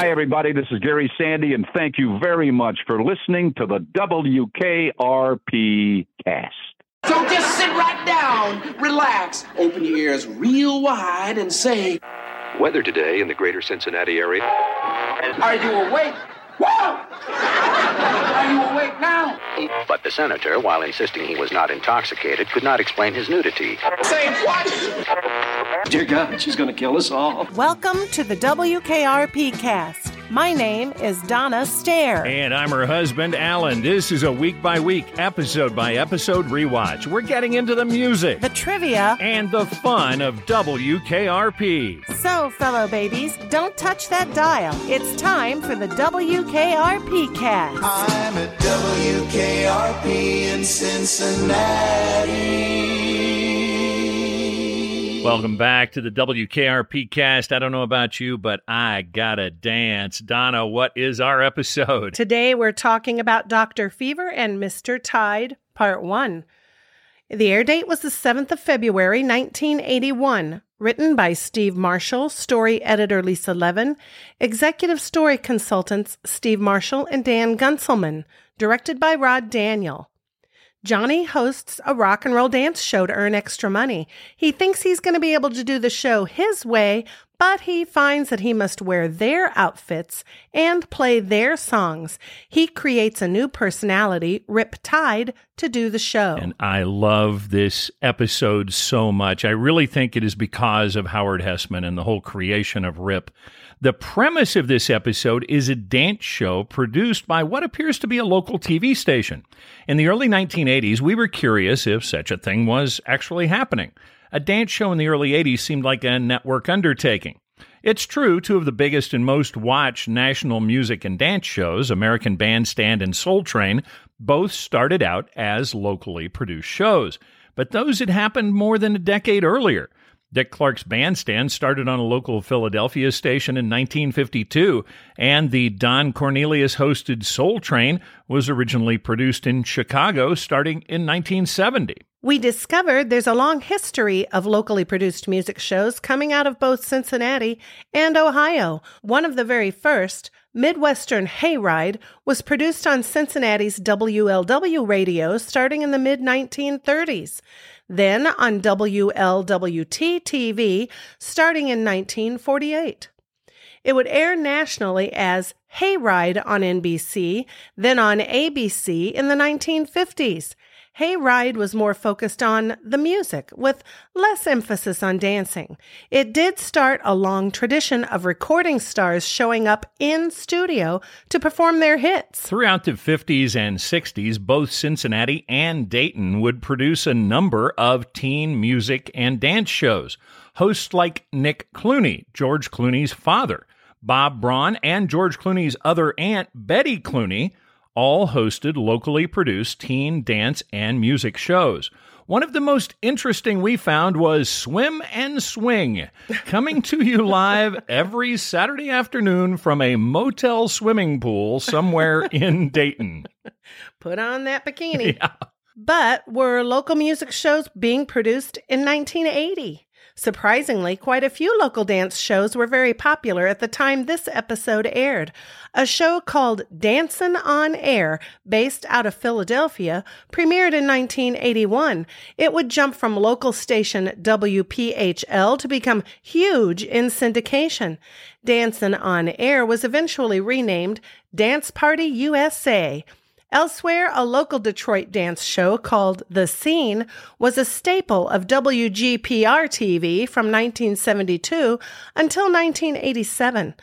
Hi, everybody. This is Gary Sandy, and thank you very much for listening to the WKRP cast. So just sit right down, relax, open your ears real wide, and say, Weather today in the greater Cincinnati area. Are you awake? Whoa! Are you awake now? But the senator, while insisting he was not intoxicated, could not explain his nudity. Say what? Dear God, she's going to kill us all. Welcome to the WKRP cast. My name is Donna Stair. And I'm her husband, Alan. This is a week by week, episode by episode rewatch. We're getting into the music The trivia. and the fun of WKRP. So, fellow babies, don't touch that dial. It's time for the WKRP cast. I'm at WKRP in Cincinnati. Welcome back to the WKRP cast. I don't know about you, but I gotta dance. Donna, what is our episode? Today we're talking about Dr. Fever and Mr. Tide, Part 1. The air date was the 7th of February, 1981. Written by Steve Marshall, story editor Lissa Levin, executive story consultants Steve Marshall and Dan Guntzelman, directed by Rod Daniel. Johnny hosts a rock and roll dance show to earn extra money. He thinks he's going to be able to do the show his way, but he finds that he must wear their outfits and play their songs. He creates a new personality, Rip Tide, to do the show. And I love this episode so much. I really think it is because of Howard Hesseman and the whole creation of RIP. The premise of this episode is a dance show produced by what appears to be a local TV station. In the early 1980s, we were curious if such a thing was actually happening. A dance show in the early 80s seemed like a network undertaking. It's true, two of the biggest and most watched national music and dance shows, American Bandstand and Soul Train, both started out as locally produced shows. But those had happened more than a decade earlier. Dick Clark's Bandstand started on a local Philadelphia station in 1952, and the Don Cornelius hosted Soul Train was originally produced in Chicago starting in 1970. We discovered there's a long history of locally produced music shows coming out of both Cincinnati and Ohio. One of the very first, Midwestern Hayride, was produced on Cincinnati's WLW radio starting in the mid 1930s. Then on WLWT TV starting in 1948. It would air nationally as Hayride on NBC, then on ABC in the 1950s. Hayride was more focused on the music, with less emphasis on dancing. It did start a long tradition of recording stars showing up in studio to perform their hits. Throughout the 50s and 60s, both Cincinnati and Dayton would produce a number of teen music and dance shows. Hosts like Nick Clooney, George Clooney's father, Bob Braun, and George Clooney's other aunt, Betty Clooney, all hosted locally produced teen dance and music shows. One of the most interesting we found was Swim and Swing, coming to you live every Saturday afternoon from a motel swimming pool somewhere in Dayton. Put on that bikini. Yeah. But were local music shows being produced in 1980? Surprisingly, quite a few local dance shows were very popular at the time this episode aired. A show called Dancin' on Air, based out of Philadelphia, premiered in 1981. It would jump from local station WPHL to become huge in syndication. Dancin' on Air was eventually renamed Dance Party USA. Elsewhere, a local Detroit dance show called The Scene was a staple of WGPR TV from 1972 until 1987.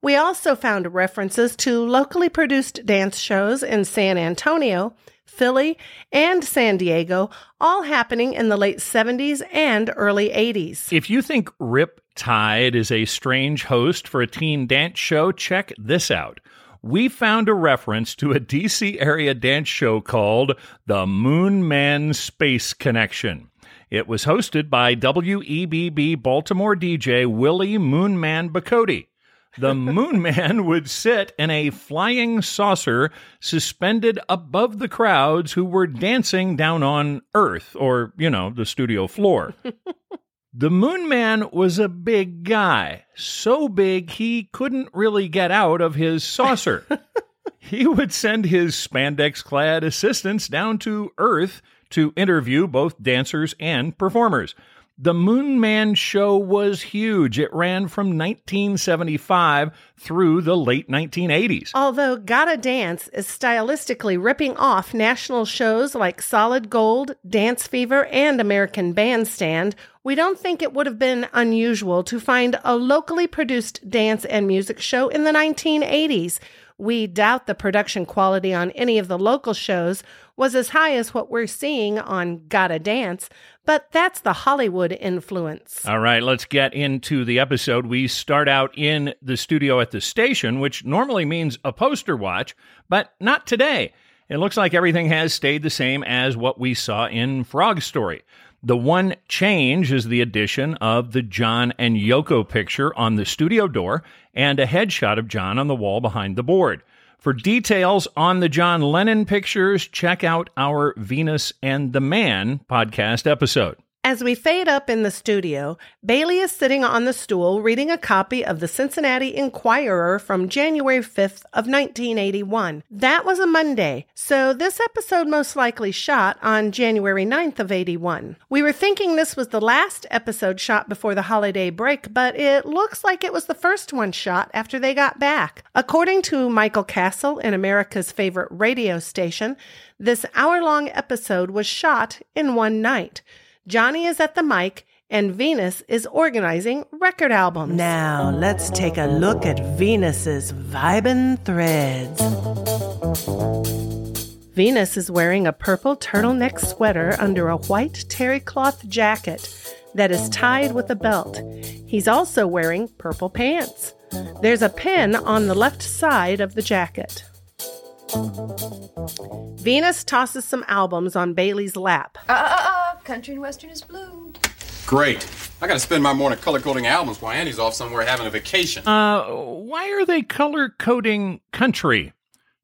We also found references to locally produced dance shows in San Antonio, Philly, and San Diego, all happening in the late 70s and early 80s. If you think Rip Tide is a strange host for a teen dance show, check this out. We found a reference to a DC area dance show called The Moon Man Space Connection. It was hosted by WEBB Baltimore DJ Willie Moonman Bacote. The Moon Man would sit in a flying saucer suspended above the crowds who were dancing down on Earth, or, you know, the studio floor. The Moon Man was a big guy, so big he couldn't really get out of his saucer. he would send his spandex clad assistants down to Earth to interview both dancers and performers. The Moon Man show was huge. It ran from 1975 through the late 1980s. Although Gotta Dance is stylistically ripping off national shows like Solid Gold, Dance Fever, and American Bandstand, we don't think it would have been unusual to find a locally produced dance and music show in the 1980s. We doubt the production quality on any of the local shows was as high as what we're seeing on Gotta Dance, but that's the Hollywood influence. All right, let's get into the episode. We start out in the studio at the station, which normally means a poster watch, but not today. It looks like everything has stayed the same as what we saw in Frog Story. The one change is the addition of the John and Yoko picture on the studio door and a headshot of John on the wall behind the board. For details on the John Lennon pictures, check out our Venus and the Man podcast episode. As we fade up in the studio, Bailey is sitting on the stool reading a copy of the Cincinnati Enquirer from January 5th of 1981. That was a Monday, so this episode most likely shot on January 9th of 81. We were thinking this was the last episode shot before the holiday break, but it looks like it was the first one shot after they got back. According to Michael Kassel in America's favorite radio station, this hour-long episode was shot in one night. Johnny is at the mic, and Venus is organizing record albums. Now, let's take a look at Venus's vibin' threads. Venus is wearing a purple turtleneck sweater under a white terry cloth jacket that is tied with a belt. He's also wearing purple pants. There's a pin on the left side of the jacket. Venus tosses some albums on Bailey's lap. Uh, uh, uh, country and western is blue. Great. I gotta spend my morning color coding albums while Andy's off somewhere having a vacation. Uh, why are they color coding country?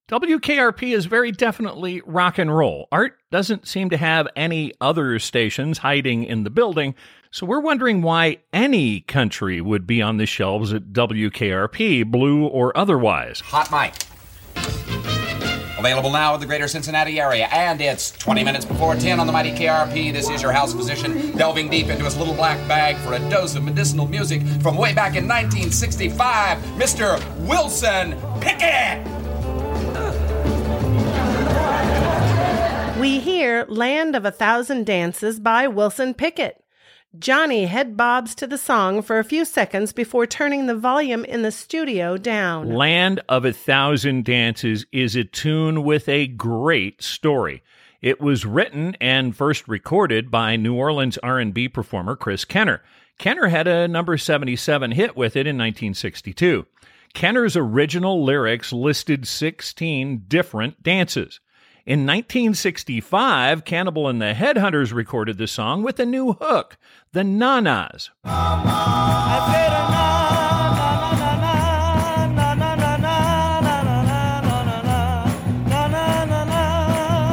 WKRP is very definitely rock and roll. Art doesn't seem to have any other stations hiding in the building, so we're wondering why any country would be on the shelves at WKRP, blue or otherwise. Hot mic. Available now in the greater Cincinnati area, and it's 20 minutes before 10 on the mighty KRP. This is your house physician delving deep into his little black bag for a dose of medicinal music from way back in 1965, Mr. Wilson Pickett. We hear Land of a Thousand Dances by Wilson Pickett. Johnny head bobs to the song for a few seconds before turning the volume in the studio down. Land of a Thousand Dances is a tune with a great story. It was written and first recorded by New Orleans R&B performer Chris Kenner. Kenner had a number 77 hit with it in 1962. Kenner's original lyrics listed 16 different dances. In 1965, Cannibal and the Headhunters recorded the song with a new hook, the Nanas.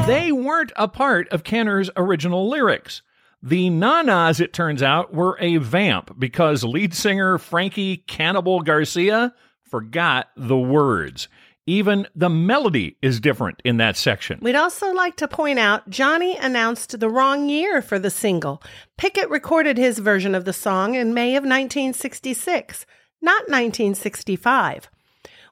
They weren't a part of Kenner's original lyrics. The Nanas, it turns out, were a vamp because lead singer Frankie Cannibal Garcia forgot the words. Even the melody is different in that section. We'd also like to point out Johnny announced the wrong year for the single. Pickett recorded his version of the song in May of 1966, not 1965.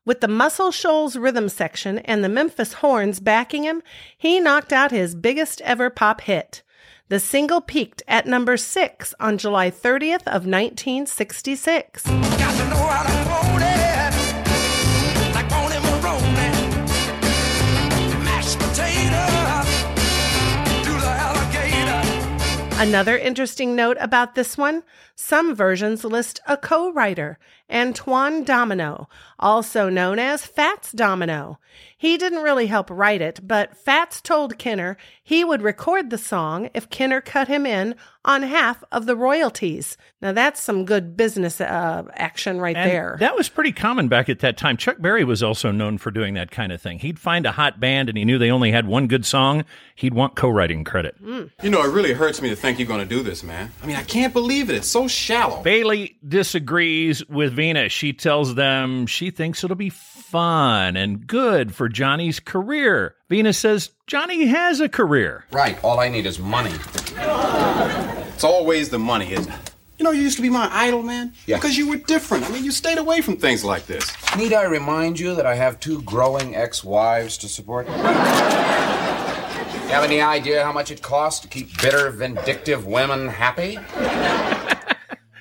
With the Muscle Shoals rhythm section and the Memphis horns backing him, he knocked out his biggest ever pop hit. The single peaked at number six on July 30th of 1966. Another interesting note about this one some versions list a co writer. Antoine Domino, also known as Fats Domino. He didn't really help write it, but Fats told Kinner he would record the song if Kinner cut him in on half of the royalties. Now that's some good business uh, action right And there. That was pretty common back at that time. Chuck Berry was also known for doing that kind of thing. He'd find a hot band and he knew they only had one good song. He'd want co writing credit. You know, it really hurts me to think you're going to do this, man. I mean, I can't believe it. It's so shallow. Bailey disagrees with Venus. She tells them she thinks it'll be fun and good for Johnny's career. Venus says Johnny has a career. Right, all I need is money. It's always the money, isn't it? You know, you used to be my idol, man. Yeah. Because you were different. I mean, you stayed away from things like this. Need I remind you that I have two growing ex wives to support? you have any idea how much it costs to keep bitter, vindictive women happy?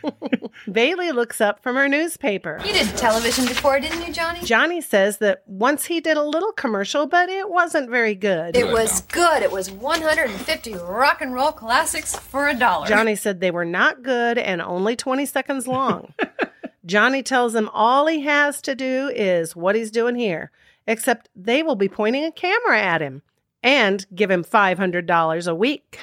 Bailey looks up from her newspaper. You did television before, didn't you, Johnny? Johnny says that once he did a little commercial, but it wasn't very good. It was good. It was 150 rock and roll classics for a dollar. Johnny said they were not good and only 20 seconds long. Johnny tells him all he has to do is what he's doing here, except they will be pointing a camera at him and give him $500 a week.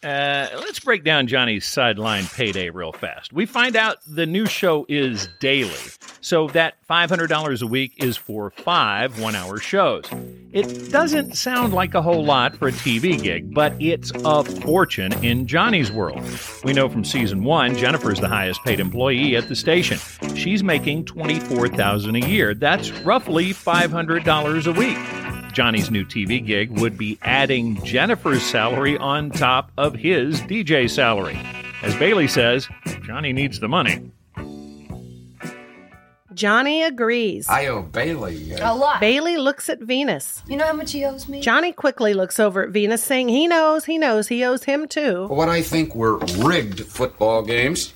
Uh, let's break down Johnny's sideline payday real fast. We find out the new show is daily, so that $500 a week is for five one hour shows. It doesn't sound like a whole lot for a TV gig, but it's a fortune in Johnny's world. We know from season one, Jennifer's the highest paid employee at the station. She's making $24,000 a year. That's roughly $500 a week. Johnny's new TV gig would be adding Jennifer's salary on top of his DJ salary. As Bailey says, Johnny needs the money. Johnny agrees. I owe Bailey. uh, a lot. Bailey looks at Venus. You know how much he owes me? Johnny quickly looks over at Venus, saying he knows, he knows, he owes him too. what I think were rigged football games.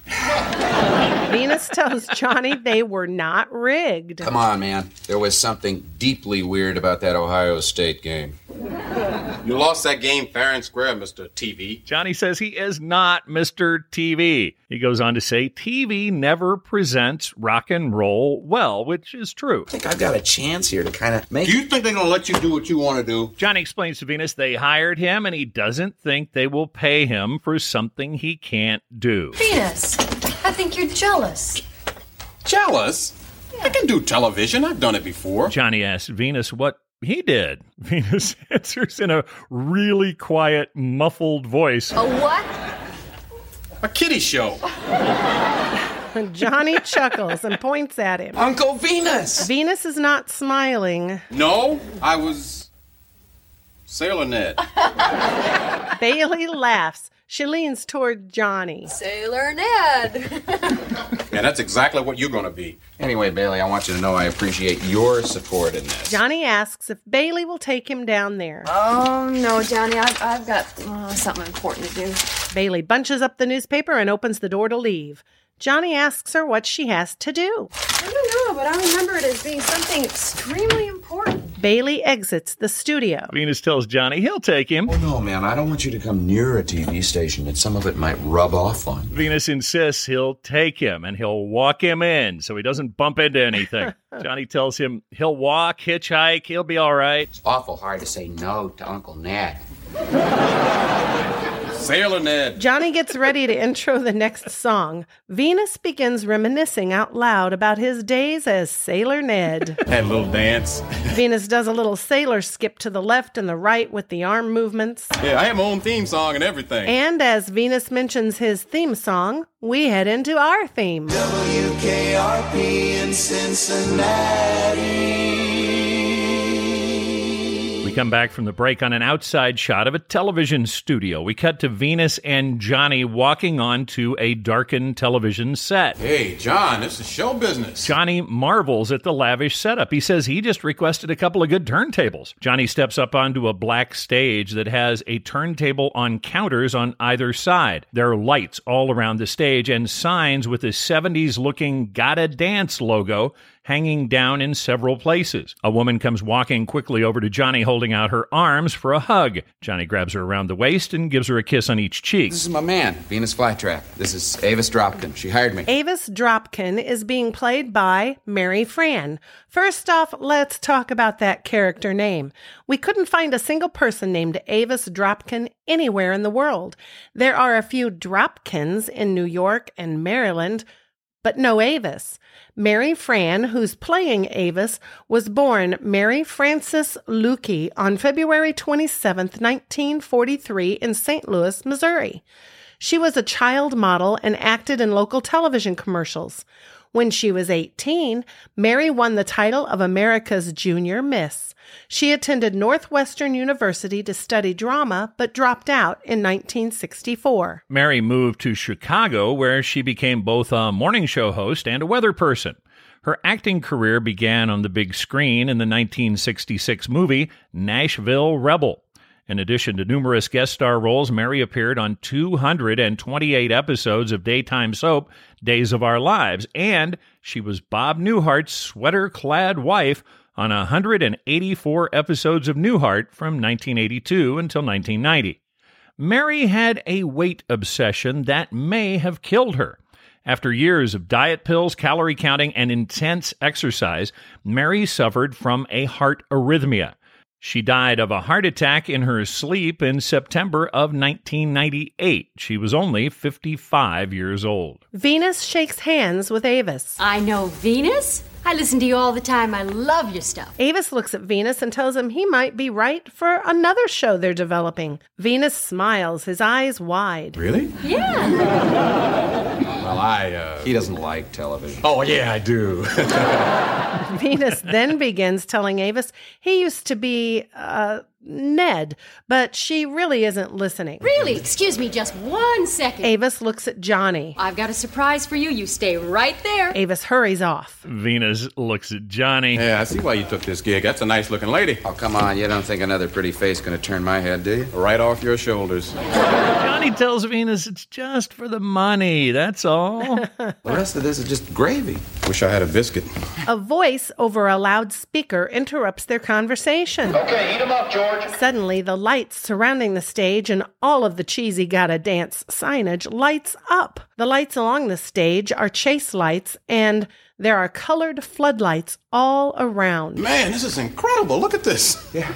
Venus tells Johnny they were not rigged. Come on, man. There was something deeply weird about that Ohio State game. You lost that game fair and square, Mr. TV. Johnny says he is not Mr. TV. He goes on to say TV never presents rock and roll well, which is true. I think I've got a chance here to kind of make Do you think they're going to let you do what you want to do? Johnny explains to Venus they hired him and he doesn't think they will pay him for something he can't do. Venus, I think you're jealous. Jealous? I can do television. I've done it before. Johnny asks Venus what he did. Venus answers in a really quiet, muffled voice. A what? A kiddie show. Johnny chuckles and points at him. Uncle Venus. Venus is not smiling. No, I was Sailor Ned. Bailey laughs. She leans toward Johnny. Sailor Ned. And that's exactly what you're going to be. Anyway, Bailey, I want you to know I appreciate your support in this. Johnny asks if Bailey will take him down there. oh, no, Johnny, I've, I've got uh, something important to do. Bailey bunches up the newspaper and opens the door to leave. Johnny asks her what she has to do. I don't know, but I remember it as being something extremely important. Bailey exits the studio. Venus tells Johnny he'll take him. Oh, no, man, I don't want you to come near a TV station that some of it might rub off on. Venus insists he'll take him and he'll walk him in so he doesn't bump into anything. Johnny tells him he'll walk, hitchhike, he'll be all right. It's awful hard to say no to Uncle Ned. Sailor Ned. Johnny gets ready to intro the next song. Venus begins reminiscing out loud about his days as Sailor Ned. Had a little dance. Venus does a little sailor skip to the left and the right with the arm movements. Yeah, I have my own theme song and everything. And as Venus mentions his theme song, we head into our theme. WKRP in Cincinnati. We come back from the break on an outside shot of a television studio. We cut to Venus and Johnny walking onto a darkened television set. Hey, John, this is show business. Johnny marvels at the lavish setup. He says he just requested a couple of good turntables. Johnny steps up onto a black stage that has a turntable on counters on either side. There are lights all around the stage and signs with a 70s looking Gotta Dance logo hanging down in several places. A woman comes walking quickly over to Johnny holding holding out her arms for a hug. Johnny grabs her around the waist and gives her a kiss on each cheek. This is my man, Venus Flytrap. This is Avis Dropkin. She hired me. Avis Dropkin is being played by Mary Frann. First off, let's talk about that character name. We couldn't find a single person named Avis Dropkin anywhere in the world. There are a few Dropkins in New York and Maryland, but no Avis. Mary Frann, who's playing Avis, was born Mary Frances Luecke on February 27, 1943 in St. Louis, Missouri. She was a child model and acted in local television commercials. When she was 18, Mary won the title of America's Junior Miss. She attended Northwestern University to study drama, but dropped out in 1964. Mary moved to Chicago, where she became both a morning show host and a weather person. Her acting career began on the big screen in the 1966 movie Nashville Rebel. In addition to numerous guest star roles, Mary appeared on 228 episodes of daytime soap Days of Our Lives, and she was Bob Newhart's sweater clad wife on 184 episodes of Newhart from 1982 until 1990. Mary had a weight obsession that may have killed her. After years of diet pills, calorie counting, and intense exercise, Mary suffered from a heart arrhythmia. She died of a heart attack in her sleep in September of 1998. She was only 55 years old. Venus shakes hands with Avis. I know Venus. I listen to you all the time. I love your stuff. Avis looks at Venus and tells him he might be right for another show they're developing. Venus smiles, his eyes wide. Really? Yeah. Well, I, uh. He doesn't like television. Oh, yeah, I do. Venus then begins telling Avis he used to be, uh, Ned, but she really isn't listening. Really? Excuse me just one second. Avis looks at Johnny. I've got a surprise for you. You stay right there. Avis hurries off. Venus looks at Johnny. Yeah, I see why you took this gig. That's a nice looking lady. Oh, come on. You don't think another pretty face gonna turn my head, do you? Right off your shoulders. Johnny tells Venus it's just for the money, that's all. The rest of this is just gravy. Wish I had a biscuit. A voice over a loudspeaker interrupts their conversation. Okay, eat 'em up, George. Suddenly, the lights surrounding the stage and all of the cheesy gotta dance signage lights up. The lights along the stage are chase lights, and there are colored floodlights all around. Man, this is incredible. Look at this. Yeah.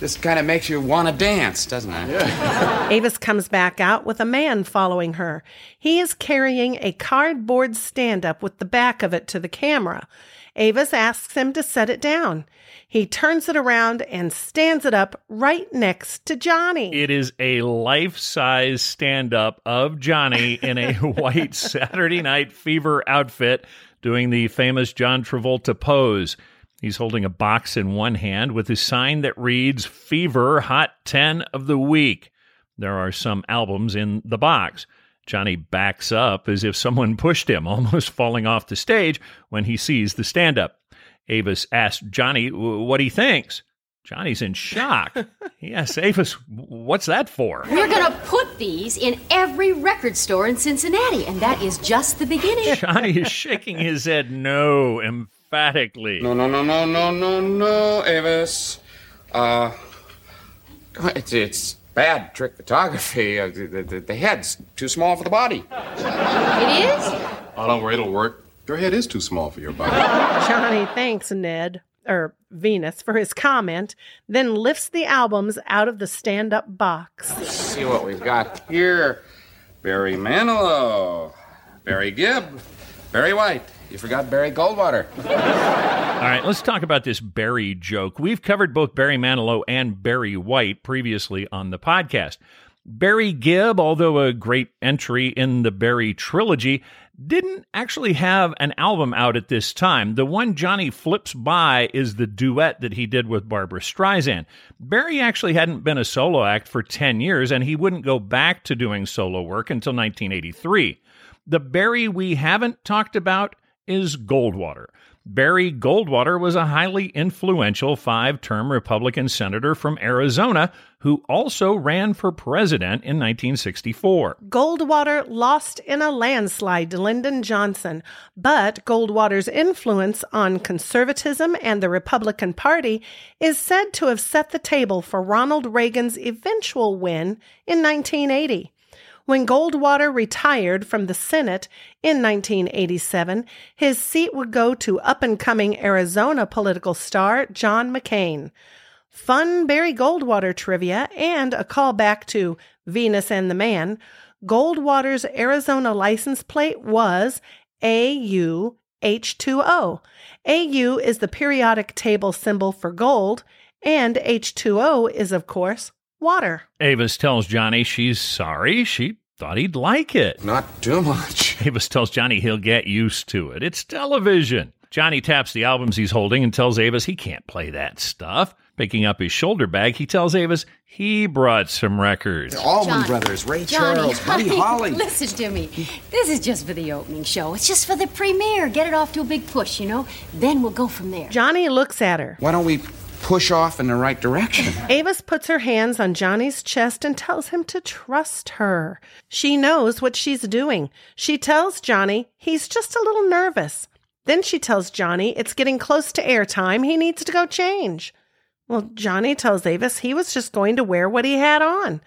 This kind of makes you want to dance, doesn't it? Yeah. Avis comes back out with a man following her. He is carrying a cardboard stand up with the back of it to the camera. Avis asks him to set it down. He turns it around and stands it up right next to Johnny. It is a life size stand up of Johnny in a white Saturday Night Fever outfit doing the famous John Travolta pose. He's holding a box in one hand with a sign that reads Fever Hot 10 of the Week. There are some albums in the box. Johnny backs up as if someone pushed him, almost falling off the stage when he sees the stand up. Avis asks Johnny what he thinks. Johnny's in shock. yes, Avis, what's that for? We're going to put these in every record store in Cincinnati, and that is just the beginning. Johnny is shaking his head no emphatically. No, no, no, no, no, no, no, Avis. Uh, it's, it's bad trick photography. Uh, the, the, the head's too small for the body. It is? Oh, don't worry, it'll work. Your head is too small for your body. Johnny thanks Ned, or Venus, for his comment, then lifts the albums out of the stand up box. Let's see what we've got here. Barry Manilow, Barry Gibb, Barry White. You forgot Barry Goldwater. All right, let's talk about this Barry joke. We've covered both Barry Manilow and Barry White previously on the podcast. Barry Gibb, although a great entry in the Barry trilogy, didn't actually have an album out at this time. The one Johnny flips by is the duet that he did with Barbra Streisand. Barry actually hadn't been a solo act for 10 years, and he wouldn't go back to doing solo work until 1983. The Barry we haven't talked about is Goldwater. Barry Goldwater was a highly influential five term Republican senator from Arizona who also ran for president in 1964. Goldwater lost in a landslide to Lyndon Johnson, but Goldwater's influence on conservatism and the Republican Party is said to have set the table for Ronald Reagan's eventual win in 1980. When Goldwater retired from the Senate in 1987, his seat would go to up and coming Arizona political star John McCain. Fun Barry Goldwater trivia and a callback to Venus and the Man. Goldwater's Arizona license plate was AUH2O. AU is the periodic table symbol for gold, and H2O is, of course, water. Avis tells Johnny she's sorry. She thought he'd like it. Not too much. Avis tells Johnny he'll get used to it. It's television. Johnny taps the albums he's holding and tells Avis he can't play that stuff. Picking up his shoulder bag, he tells Avis he brought some records. The Allman Johnny. Brothers, Ray Johnny, Charles, Buddy honey, Holly. Listen to me. This is just for the opening show. It's just for the premiere. Get it off to a big push, you know? Then we'll go from there. Johnny looks at her. Why don't we push off in the right direction? Avis puts her hands on Johnny's chest and tells him to trust her. She knows what she's doing. She tells Johnny he's just a little nervous. Then she tells Johnny it's getting close to airtime. He needs to go change. Well, Johnny tells Avis he was just going to wear what he had on.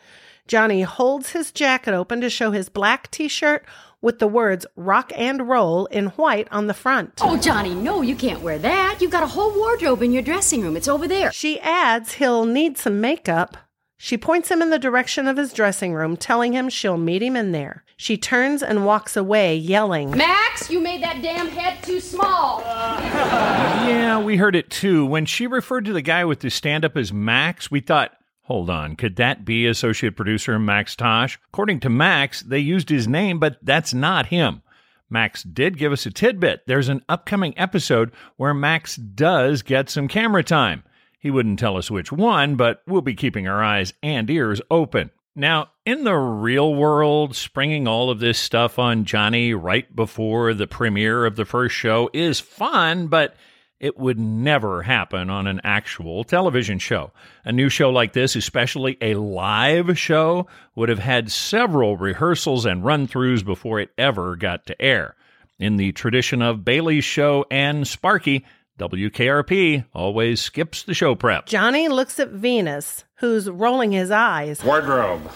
Johnny holds his jacket open to show his black t shirt with the words rock and roll in white on the front. Oh, Johnny, no, you can't wear that. You've got a whole wardrobe in your dressing room. It's over there. She adds he'll need some makeup. She points him in the direction of his dressing room, telling him she'll meet him in there. She turns and walks away, yelling, Max, you made that damn head too small. Yeah, we heard it too. When she referred to the guy with the stand up as Max, we thought, hold on, could that be associate producer Max Tosh? According to Max, they used his name, but that's not him. Max did give us a tidbit. There's an upcoming episode where Max does get some camera time. He wouldn't tell us which one, but we'll be keeping our eyes and ears open. Now, in the real world, springing all of this stuff on Johnny right before the premiere of the first show is fun, but it would never happen on an actual television show. A new show like this, especially a live show, would have had several rehearsals and run throughs before it ever got to air. In the tradition of Bailey's show and Sparky, WKRP always skips the show prep. Johnny looks at Venus, who's rolling his eyes. Wardrobe.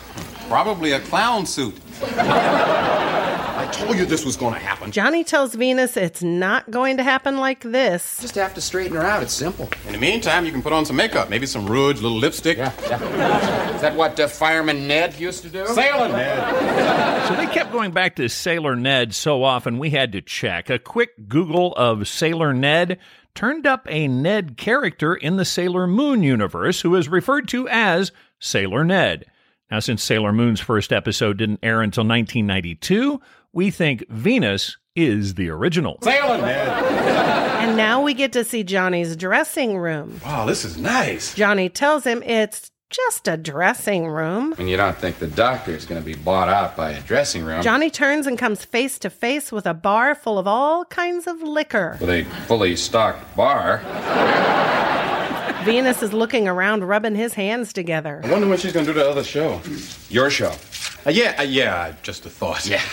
Probably a clown suit. I told you this was going to happen. Johnny tells Venus it's not going to happen like this. Just have to straighten her out. It's simple. In the meantime, you can put on some makeup. Maybe some rouge, a little lipstick. Yeah, yeah. Is that what uh, Fireman Ned used to do? Sailor Ned. So they kept going back to Sailor Ned so often we had to check. A quick Google of Sailor Ned turned up a Ned character in the Sailor Moon universe who is referred to as Sailor Ned. Now, since Sailor Moon's first episode didn't air until 1992, we think Venus is the original. Sailor Ned. And now we get to see Johnny's dressing room. Wow, this is nice. Johnny tells him it's just a dressing room. And you don't think the doctor is going to be bought out by a dressing room Johnny turns and comes face to face with a bar full of all kinds of liquor. with a fully stocked bar. Venus is looking around, rubbing his hands together. I wonder when she's going to do to the other show. Your show. Uh, yeah, uh, yeah, just a thought. Yeah.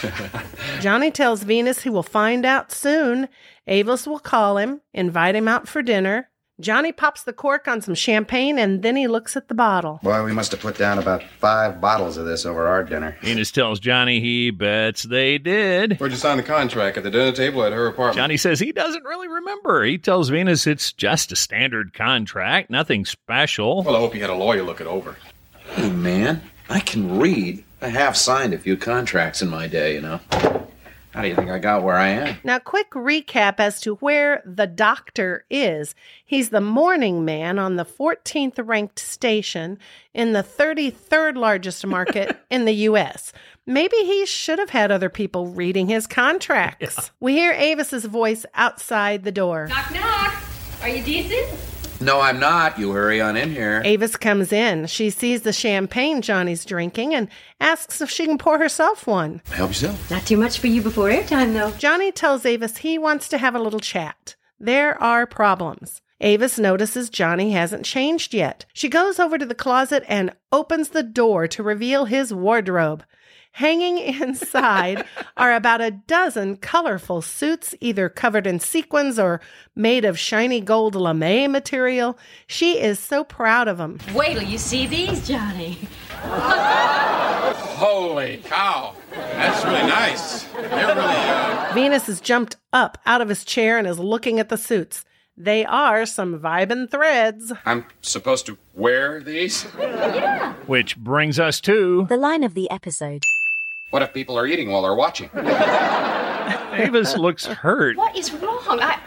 Johnny tells Venus he will find out soon. Avis will call him, invite him out for dinner. Johnny pops the cork on some champagne and then he looks at the bottle. Boy, we must have put down about five bottles of this over our dinner. Venus tells Johnny he bets they did. Where'd you sign the contract? At the dinner table at her apartment? Johnny says he doesn't really remember. He tells Venus it's just a standard contract, nothing special. Well, I hope you had a lawyer look it over. Hey, man, I can read. I have signed a few contracts in my day, you know. How do you think I got where I am? Now, quick recap as to where the doctor is. He's the morning man on the 14th ranked station in the 33rd largest market in the U.S. Maybe he should have had other people reading his contracts. We hear Avis's voice outside the door. Knock, knock. Are you decent? No, I'm not. You hurry on in here. Avis comes in. She sees the champagne Johnny's drinking and asks if she can pour herself one. Help yourself. Not too much for you before airtime, though. Johnny tells Avis he wants to have a little chat. there are problems. Avis notices Johnny hasn't changed yet. She goes over to the closet and opens the door to reveal his wardrobe. Hanging inside are about a dozen colorful suits, either covered in sequins or made of shiny gold lame material. She is so proud of them. Wait till you see these, Johnny. Holy cow. That's really nice. They're really, uh... Venus has jumped up out of his chair and is looking at the suits. They are some vibin' threads. I'm supposed to wear these? Yeah. Which brings us to the line of the episode. What if people are eating while they're watching? Avis looks hurt. What is wrong? I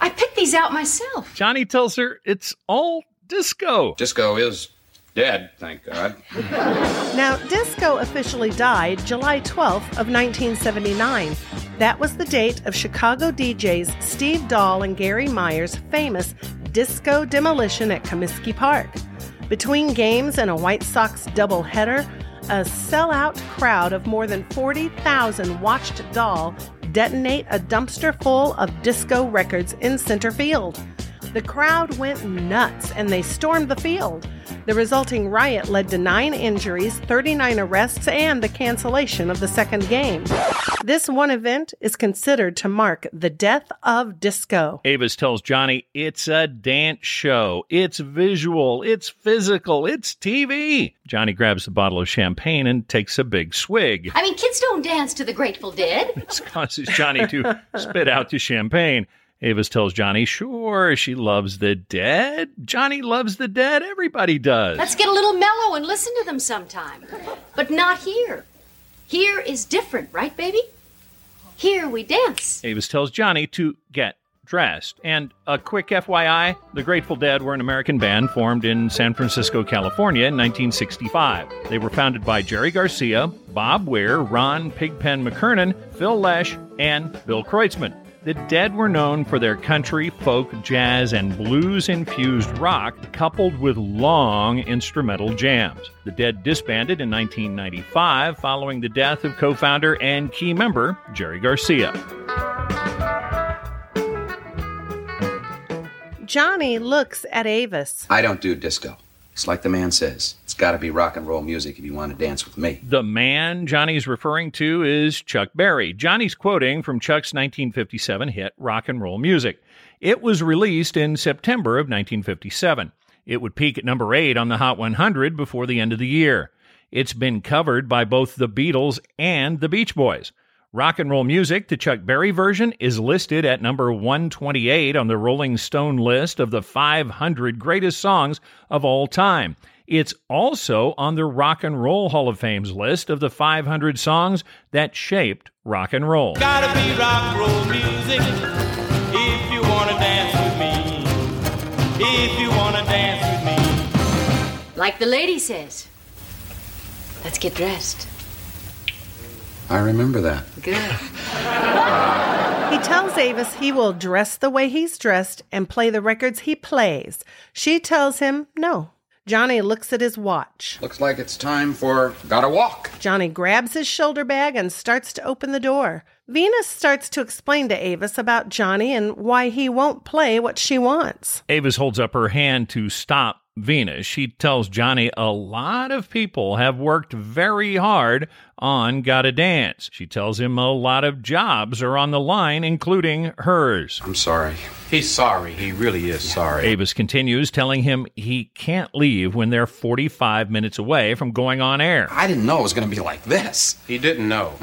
I picked these out myself. Johnny tells her it's all disco. Disco is dead, thank God. Now, disco officially died July 12th of 1979. That was the date of Chicago DJs Steve Dahl and Garry Meier's famous disco demolition at Comiskey Park. Between games and a White Sox doubleheader, a sellout crowd of more than 40,000 watched Dahl detonate a dumpster full of disco records in center field. The crowd went nuts and they stormed the field. The resulting riot led to nine injuries, 39 arrests, and the cancellation of the second game. This one event is considered to mark the death of disco. Avis tells Johnny it's a dance show. It's visual. It's physical. It's TV. Johnny grabs the bottle of champagne and takes a big swig. I mean, kids don't dance to the Grateful Dead. This causes Johnny to spit out the champagne. Avis tells Johnny, sure, she loves the dead. Johnny loves the dead. Everybody does. Let's get a little mellow and listen to them sometime. But not here. Here is different, right, baby? Here we dance. Avis tells Johnny to get dressed. And a quick FYI the Grateful Dead were an American band formed in San Francisco, California in 1965. They were founded by Jerry Garcia, Bob Weir, Ron Pigpen McKernan, Phil Lesh, and Bill Kreutzmann. The Dead were known for their country, folk, jazz, and blues infused rock, coupled with long instrumental jams. The Dead disbanded in 1995 following the death of co founder and key member Jerry Garcia. Johnny looks at Avis. I don't do disco. It's like the man says. It's got to be rock and roll music if you want to dance with me. The man Johnny's referring to is Chuck Berry. Johnny's quoting from Chuck's 1957 hit Rock and Roll Music. It was released in September of 1957. It would peak at number 8 on the Hot 100 before the end of the year. It's been covered by both the Beatles and the Beach Boys. Rock and roll music, the Chuck Berry version, is listed at number 128 on the Rolling Stone list of the 500 greatest songs of all time. It's also on the Rock and Roll Hall of Fame's list of the 500 songs that shaped rock and roll. Gotta be rock and roll music if you wanna dance with me. If you wanna dance with me. Like the lady says. Let's get dressed. I remember that. Good. He tells Avis he will dress the way he's dressed and play the records he plays. She tells him no. Johnny looks at his watch. Looks like it's time for Gotta Walk. Johnny grabs his shoulder bag and starts to open the door. Venus starts to explain to Avis about Johnny and why he won't play what she wants. Avis holds up her hand to stop Venus. She tells Johnny a lot of people have worked very hard on Gotta Dance. She tells him a lot of jobs are on the line, including hers. I'm sorry. He's sorry. He really is sorry. Avis continues, telling him he can't leave when they're 45 minutes away from going on air. I didn't know it was going to be like this. He didn't know.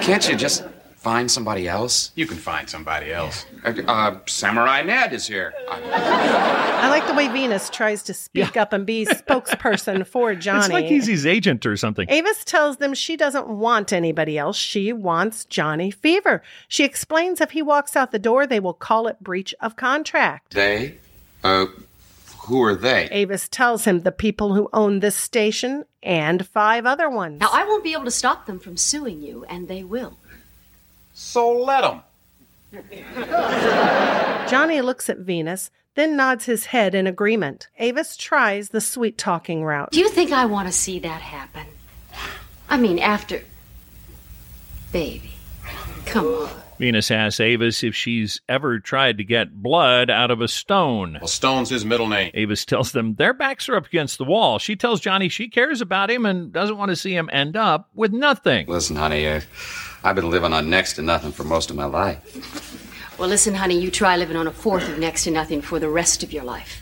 Can't you just find somebody else? You can find somebody else. Uh, uh, Samurai Ned is here. I like the way Venus tries to speak up and be spokesperson for Johnny. It's like he's his agent or something. Avis tells them she doesn't want anybody else. She wants Johnny Fever. She explains if he walks out the door, they will call it breach of contract. They? Uh, who are they? Avis tells him the people who own this station and five other ones. Now, I won't be able to stop them from suing you, and they will. So let them. Johnny looks at Venus, then nods his head in agreement. Avis tries the sweet talking route. Do you think I want to see that happen? I mean, after. Baby. Come on. Venus asks Avis if she's ever tried to get blood out of a stone. Well, Stone's his middle name. Avis tells them their backs are up against the wall. She tells Johnny she cares about him and doesn't want to see him end up with nothing. Listen, honey, uh, I've been living on next to nothing for most of my life. Well, listen, honey, you try living on a fourth of next to nothing for the rest of your life.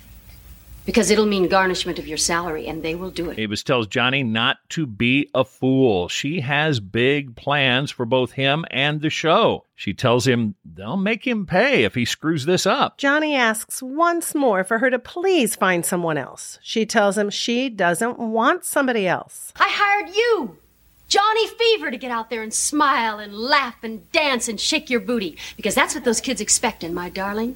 Because it'll mean garnishment of your salary, and they will do it. Avis tells Johnny not to be a fool. She has big plans for both him and the show. She tells him they'll make him pay if he screws this up. Johnny asks once more for her to please find someone else. She tells him she doesn't want somebody else. I hired you, Johnny Fever, to get out there and smile and laugh and dance and shake your booty. Because that's what those kids expect, and my darling,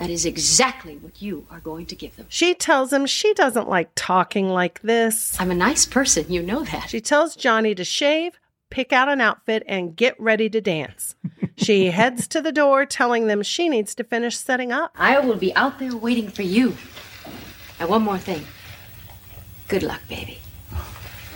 that is exactly what you are going to give them. She tells him she doesn't like talking like this. I'm a nice person, you know that. She tells Johnny to shave, pick out an outfit, and get ready to dance. she heads to the door, telling them she needs to finish setting up. I will be out there waiting for you. And one more thing. Good luck, baby.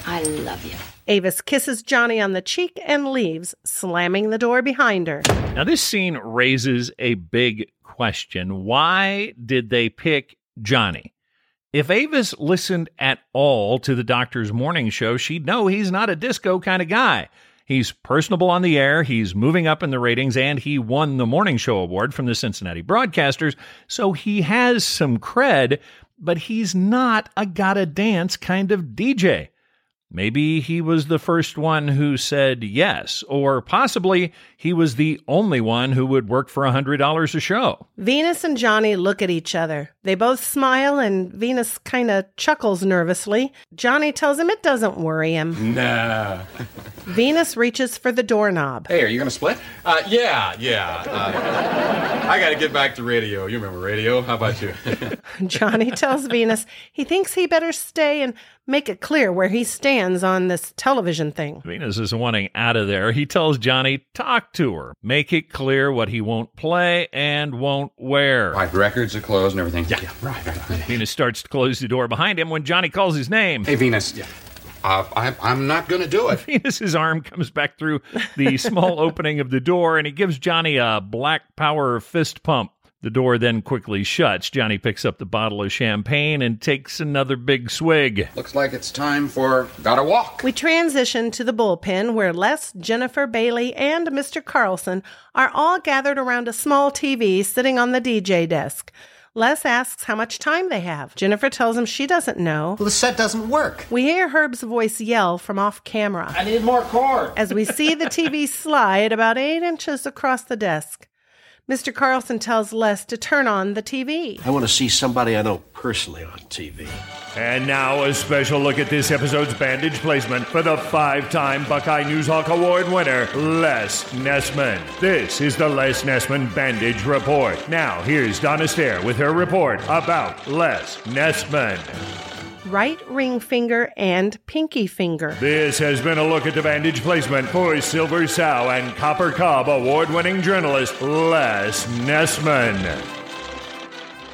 I love you. Avis kisses Johnny on the cheek and leaves, slamming the door behind her. Now, this scene raises a big question. Why did they pick Johnny? If Avis listened at all to the doctor's morning show, she'd know he's not a disco kind of guy. He's personable on the air, he's moving up in the ratings, and he won the morning show award from the Cincinnati broadcasters, so he has some cred, but he's not a gotta dance kind of DJ. Maybe he was the first one who said yes, or possibly he was the only one who would work for a $100 a show. Venus and Johnny look at each other. They both smile, and Venus kind of chuckles nervously. Johnny tells him it doesn't worry him. Nah. Venus reaches for the doorknob. Hey, are you going to split? Uh, yeah, yeah. Uh, I got to get back to radio. You remember radio? How about you? Johnny tells Venus he thinks he better stay and make it clear where he stands on this television thing. Venus is wanting out of there. He tells Johnny, talk to her, make it clear what he won't play and won't wear. Right, records are closed and everything. Yeah, right, right, right. Venus starts to close the door behind him when Johnny calls his name. Hey, Venus. Yeah. Uh, I, I'm not going to do it. Venus's arm comes back through the small opening of the door and he gives Johnny a black power fist pump. The door then quickly shuts. Johnny picks up the bottle of champagne and takes another big swig. Looks like it's time for Gotta Walk. We transition to the bullpen where Les, Jennifer, Bailey, and Mr. Carlson are all gathered around a small TV sitting on the DJ desk. Les asks how much time they have. Jennifer tells him she doesn't know. Well, the set doesn't work. We hear Herb's voice yell from off camera I need more cord. as we see the TV slide about eight inches across the desk. Mr. Carlson tells Les to turn on the TV. I want to see somebody I know personally on TV. And now a special look at this episode's bandage placement for the five-time Buckeye Newshawk Award winner, Les Nessman. This is the Les Nessman Bandage Report. Now, here's Donna Stair with her report about Les Nessman. Right ring finger and pinky finger. This has been a look at the bandage placement for Silver Sow and Copper Cob award winning journalist Les Nessman.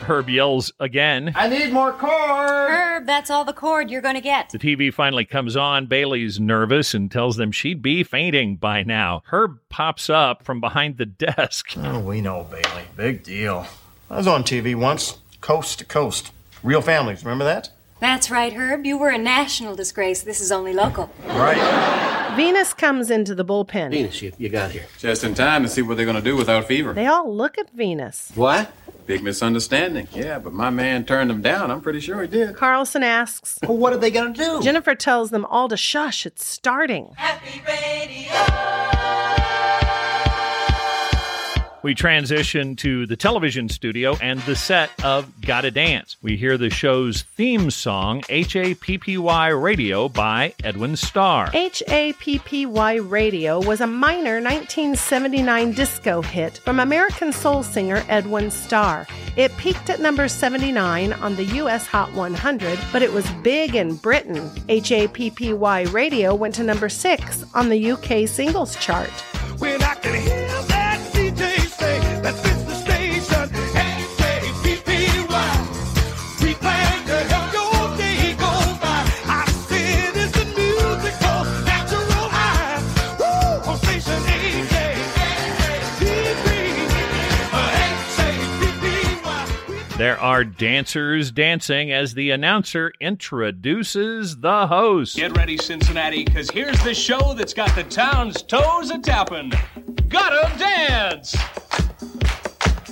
Herb yells again. I need more cord. Herb, that's all the cord you're going to get. The TV finally comes on. Bailey's nervous and tells them she'd be fainting by now. Herb pops up from behind the desk. Oh, we know, Bailey. Big deal. I was on TV once, coast to coast. Real families, remember that? That's right, Herb. You were a national disgrace. This is only local. Right. Venus comes into the bullpen. Venus, you, you got here. Just in time to see what they're going to do without fever. They all look at Venus. What? Big misunderstanding. Yeah, but my man turned them down. I'm pretty sure he did. Carlson asks. Well, what are they going to do? Jennifer tells them all to shush. It's starting. We transition to the television studio and the set of Gotta Dance. We hear the show's theme song, HAPPY Radio, by Edwin Starr. HAPPY Radio was a minor 1979 disco hit from American soul singer Edwin Starr. It peaked at number 79 on the US Hot 100, but it was big in Britain. HAPPY Radio went to number 6 on the UK singles chart. There are dancers dancing as the announcer introduces the host. Get ready, Cincinnati, because here's the show that's got the town's toes a tapping. Gotta dance!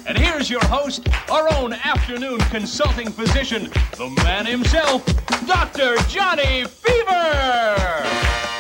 And here's your host, our own afternoon consulting physician, the man himself, Dr. Johnny Fever!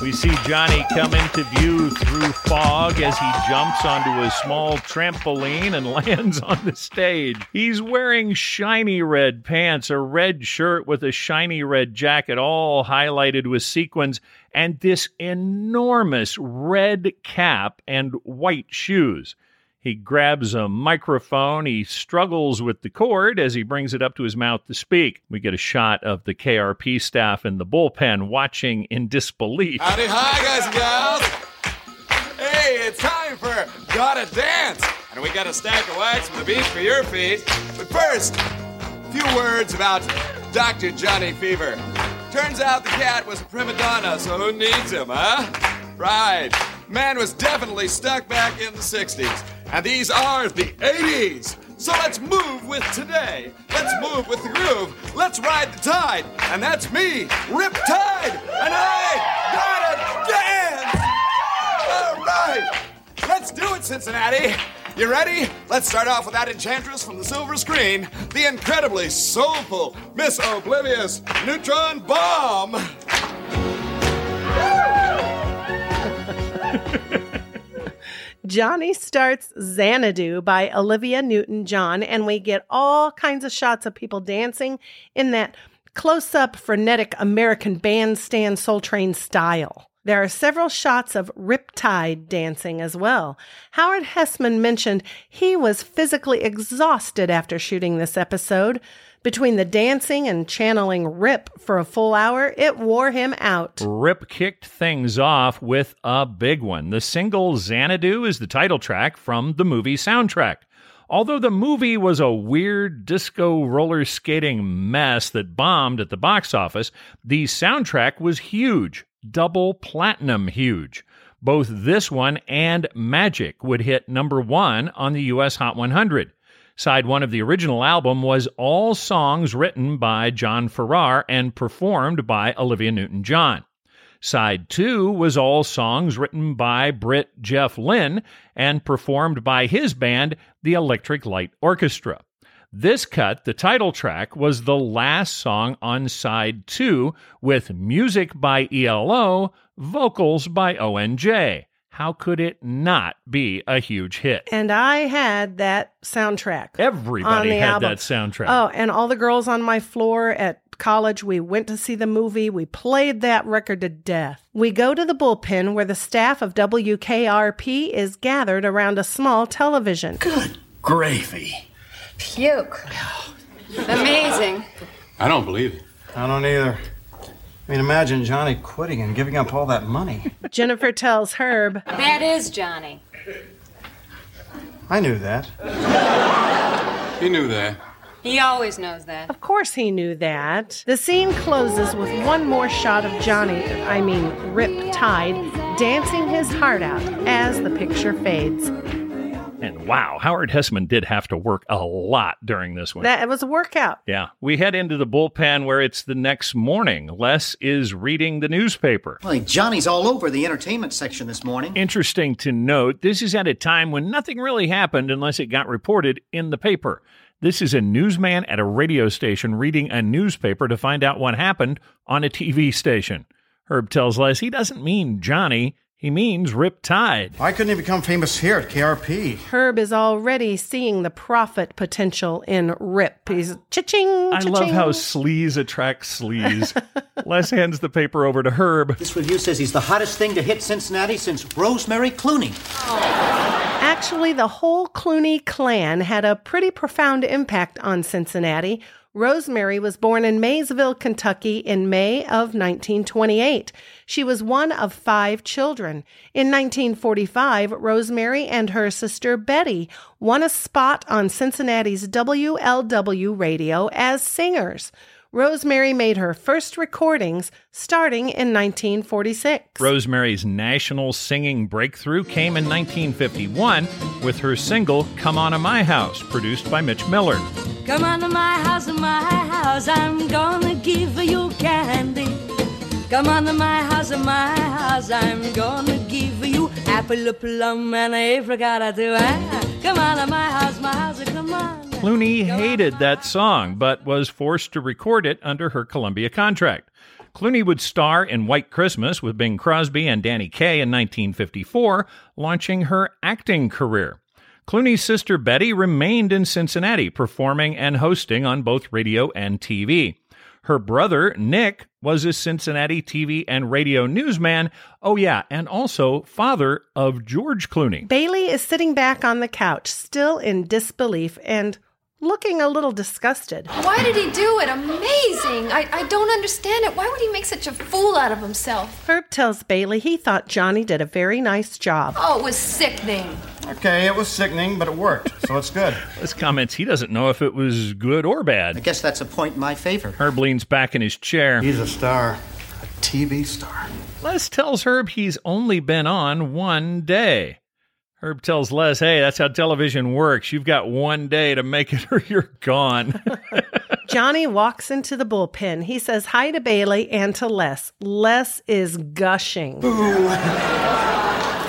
We see Johnny come into view through fog as he jumps onto a small trampoline and lands on the stage. He's wearing shiny red pants, a red shirt with a shiny red jacket, all highlighted with sequins, and this enormous red cap and white shoes. He grabs a microphone. He struggles with the cord as he brings it up to his mouth to speak. We get a shot of the KRP staff in the bullpen watching in disbelief. Howdy, hi, guys and gals. Hey, it's time for Gotta Dance. And we got a stack of wax from the beach for your feet. But first, a few words about Dr. Johnny Fever. Turns out the cat was a prima donna, so who needs him, huh? Right. Man was definitely stuck back in the 60s. And these are the 80s. So let's move with today. Let's move with the groove. Let's ride the tide. And that's me, Rip Tide. And I gotta dance. All right. Let's do it, Cincinnati. You ready? Let's start off with that enchantress from the silver screen, the incredibly soulful Miss Oblivious Neutron Bomb. Johnny starts Xanadu by Olivia Newton John, and we get all kinds of shots of people dancing in that close up, frenetic American bandstand Soul Train style. There are several shots of Riptide dancing as well. Howard Hesseman mentioned he was physically exhausted after shooting this episode. Between the dancing and channeling Rip for a full hour, it wore him out. Rip kicked things off with a big one. The single Xanadu is the title track from the movie soundtrack. Although the movie was a weird disco roller skating mess that bombed at the box office, the soundtrack was huge, double platinum huge. Both this one and Magic would hit number one on the US Hot 100. Side one of the original album was all songs written by John Farrar and performed by Olivia Newton John. Side two was all songs written by Brit Jeff Lynne and performed by his band, the Electric Light Orchestra. This cut, the title track, was the last song on side two with music by ELO, vocals by ONJ how could it not be a huge hit? And I had that soundtrack. Everybody had album. that soundtrack. Oh, and all the girls on my floor at college, we went to see the movie. We played that record to death. We go to the bullpen where the staff of WKRP is gathered around a small television. Good gravy. Puke. Amazing. I don't believe it. I don't either. I mean, imagine Johnny quitting and giving up all that money. Jennifer tells Herb, That is Johnny. I knew that. He knew that. He always knows that. Of course he knew that. The scene closes with one more shot of Johnny, I mean Rip Tide, dancing his heart out as the picture fades. And wow, Howard Hesseman did have to work a lot during this one. That it was a workout. Yeah. We head into the bullpen where it's the next morning. Les is reading the newspaper. Well, Johnny's all over the entertainment section this morning. Interesting to note, this is at a time when nothing really happened unless it got reported in the paper. This is a newsman at a radio station reading a newspaper to find out what happened on a TV station. Herb tells Les he doesn't mean Johnny, he means Rip Tide. Why couldn't he become famous here at KRP? Herb is already seeing the profit potential in Rip. He's cha-ching, I cha-ching. love how sleaze attracts sleaze. Les hands the paper over to Herb. This review says he's the hottest thing to hit Cincinnati since Rosemary Clooney. Oh. Actually, the whole Clooney clan had a pretty profound impact on Cincinnati. Rosemary was born in Maysville, Kentucky in May of 1928. She was one of five children. In 1945, Rosemary and her sister Betty won a spot on Cincinnati's WLW radio as singers. Rosemary made her first recordings starting in 1946. Rosemary's national singing breakthrough came in 1951 with her single Come On to My House, produced by Mitch Miller. Come on to my house, my house, I'm gonna give you candy. Come on to my house, my house, I'm gonna give you apple, a plum, and apricot too. Ah, Come on to my house, my house, come on. Clooney hated that song, but was forced to record it under her Columbia contract. Clooney would star in White Christmas with Bing Crosby and Danny Kaye in 1954, launching her acting career. Clooney's sister Betty remained in Cincinnati, performing and hosting on both radio and TV. Her brother, Nick, was a Cincinnati TV and radio newsman. Oh, yeah, and also father of George Clooney. Bailey is sitting back on the couch, still in disbelief and looking a little disgusted. Why did he do it? Amazing! I, I don't understand it. Why would he make such a fool out of himself? Herb tells Bailey he thought Johnny did a very nice job. Oh, it was sickening. Okay, it was sickening, but it worked, so it's good. This comments he doesn't know if it was good or bad. I guess that's a point in my favor. Herb leans back in his chair. He's a star, a TV star. Les tells Herb he's only been on one day. Herb tells Les, hey, that's how television works. You've got one day to make it or you're gone. Johnny walks into the bullpen. He says hi to Bailey and to Les. Les is gushing.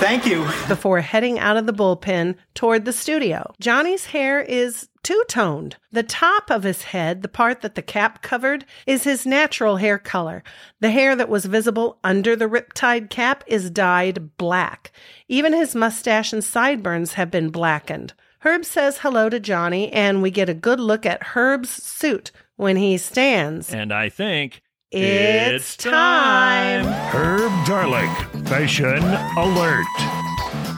Thank you. Before heading out of the bullpen toward the studio. Johnny's hair is two toned. The top of his head, the part that the cap covered, is his natural hair color. The hair that was visible under the riptide cap is dyed black. Even his mustache and sideburns have been blackened. Herb says hello to Johnny, and we get a good look at Herb's suit when he stands. and I think It's time. Herb Tarlek, Fashion Alert.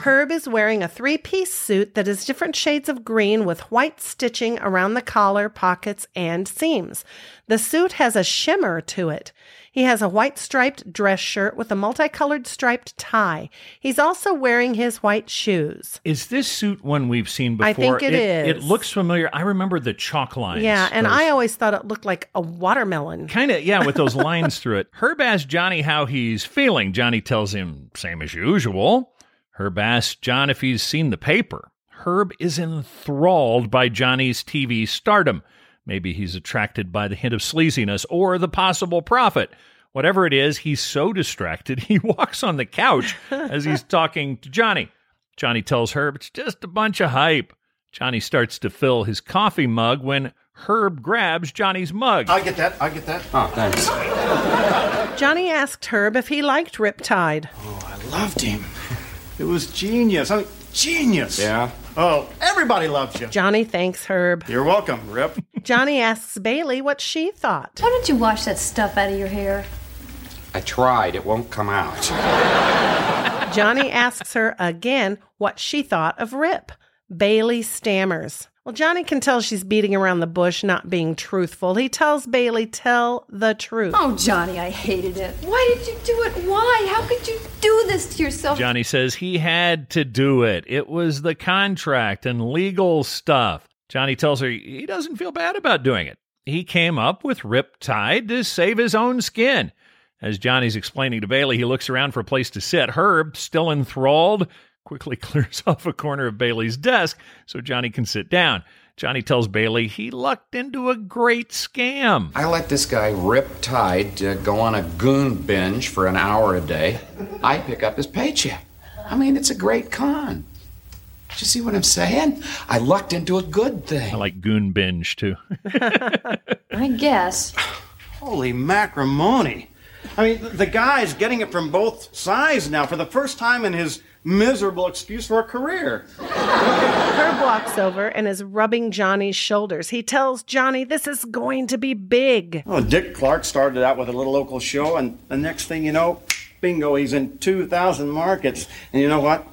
Herb is wearing a three piece suit that is different shades of green with white stitching around the collar, pockets, and seams. The suit has a shimmer to it. He has a white striped dress shirt with a multicolored striped tie. He's also wearing his white shoes. Is this suit one we've seen before? I think it It is. It looks familiar. I remember the chalk lines. Yeah, and those- I always thought it looked like a watermelon. Kind of, yeah, with those lines through it. Herb asks Johnny how he's feeling. Johnny tells him, same as usual. Herb asks John if he's seen the paper. Herb is enthralled by Johnny's TV stardom. Maybe he's attracted by the hint of sleaziness or the possible profit. Whatever it is, he's so distracted he walks on the couch as he's talking to Johnny. Johnny tells Herb it's just a bunch of hype. Johnny starts to fill his coffee mug when Herb grabs Johnny's mug. I'll get that. I'll get that. Oh, thanks. Johnny asked Herb if he liked Riptide. Oh, I loved him. It was genius. I mean, genius. Yeah? Oh, everybody loves you. Johnny thanks Herb. You're welcome, Rip. Johnny asks Bailey what she thought. Why don't you wash that stuff out of your hair? I tried. It won't come out. Johnny asks her again what she thought of Rip. Bailey stammers. Well, Johnny can tell she's beating around the bush, not being truthful. He tells Bailey, tell the truth. Oh, Johnny, I hated it. Why did you do it? Why? How could you do this to yourself? Johnny says he had to do it. It was the contract and legal stuff. Johnny tells her he doesn't feel bad about doing it. He came up with Riptide to save his own skin. As Johnny's explaining to Bailey, he looks around for a place to sit. Herb, still enthralled, quickly clears off a corner of Bailey's desk so Johnny can sit down. Johnny tells Bailey he lucked into a great scam. I let this guy Rip Tide uh, go on a goon binge for an hour a day. I pick up his paycheck. I mean, it's a great con. Do you see what I'm saying? I lucked into a good thing. I like goon binge too. I guess. Holy macrimony. I mean, the guy's getting it from both sides now for the first time in his miserable excuse for a career. Herb walks over and is rubbing Johnny's shoulders. He tells Johnny this is going to be big. Well, Dick Clark started out with a little local show, and the next thing you know, bingo, he's in 2,000 markets. And you know what?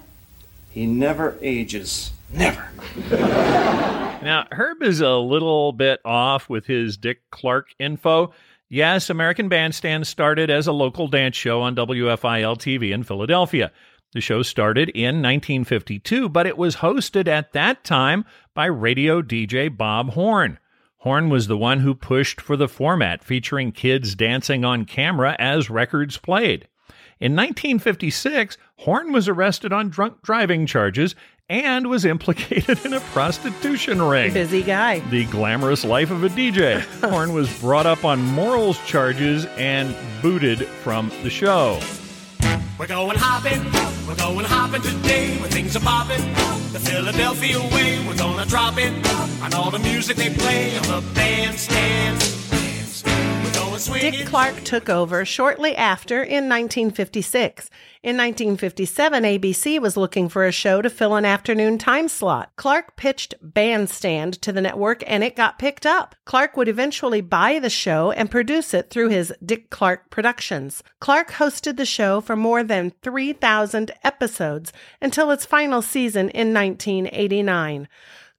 He never ages. Never. Now, Herb is a little bit off with his Dick Clark info. Yes, American Bandstand started as a local dance show on WFIL TV in Philadelphia. The show started in 1952, but it was hosted at that time by radio DJ Bob Horn. Horn was the one who pushed for the format featuring kids dancing on camera as records played. In 1956, Horn was arrested on drunk driving charges and was implicated in a prostitution ring. Busy guy. The glamorous life of a DJ. Horn was brought up on morals charges and booted from the show. We're going hopping, we're going hopping today where things are popping. The Philadelphia way, we're gonna drop it on all the music they play on the bandstand. Dick Clark took over shortly after in 1956. In 1957, ABC was looking for a show to fill an afternoon time slot. Clark pitched Bandstand to the network and it got picked up. Clark would eventually buy the show and produce it through his Dick Clark Productions. Clark hosted the show for more than 3,000 episodes until its final season in 1989.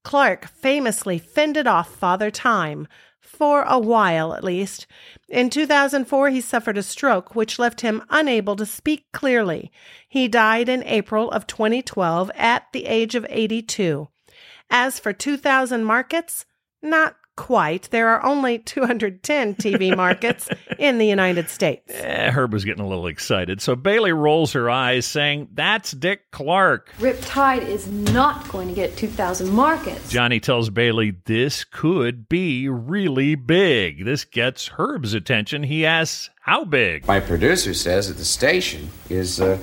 Clark famously fended off Father Time, for a while at least. In 2004, he suffered a stroke, which left him unable to speak clearly. He died in April of 2012 at the age of 82. As for 2,000 markets, not quite. There are only 210 TV markets in the United States. Eh, Herb was getting a little excited, so Bailey rolls her eyes, saying, That's Dick Clark. Riptide is not going to get 2,000 markets. Johnny tells Bailey this could be really big. This gets Herb's attention. He asks, How big? My producer says that the station is uh,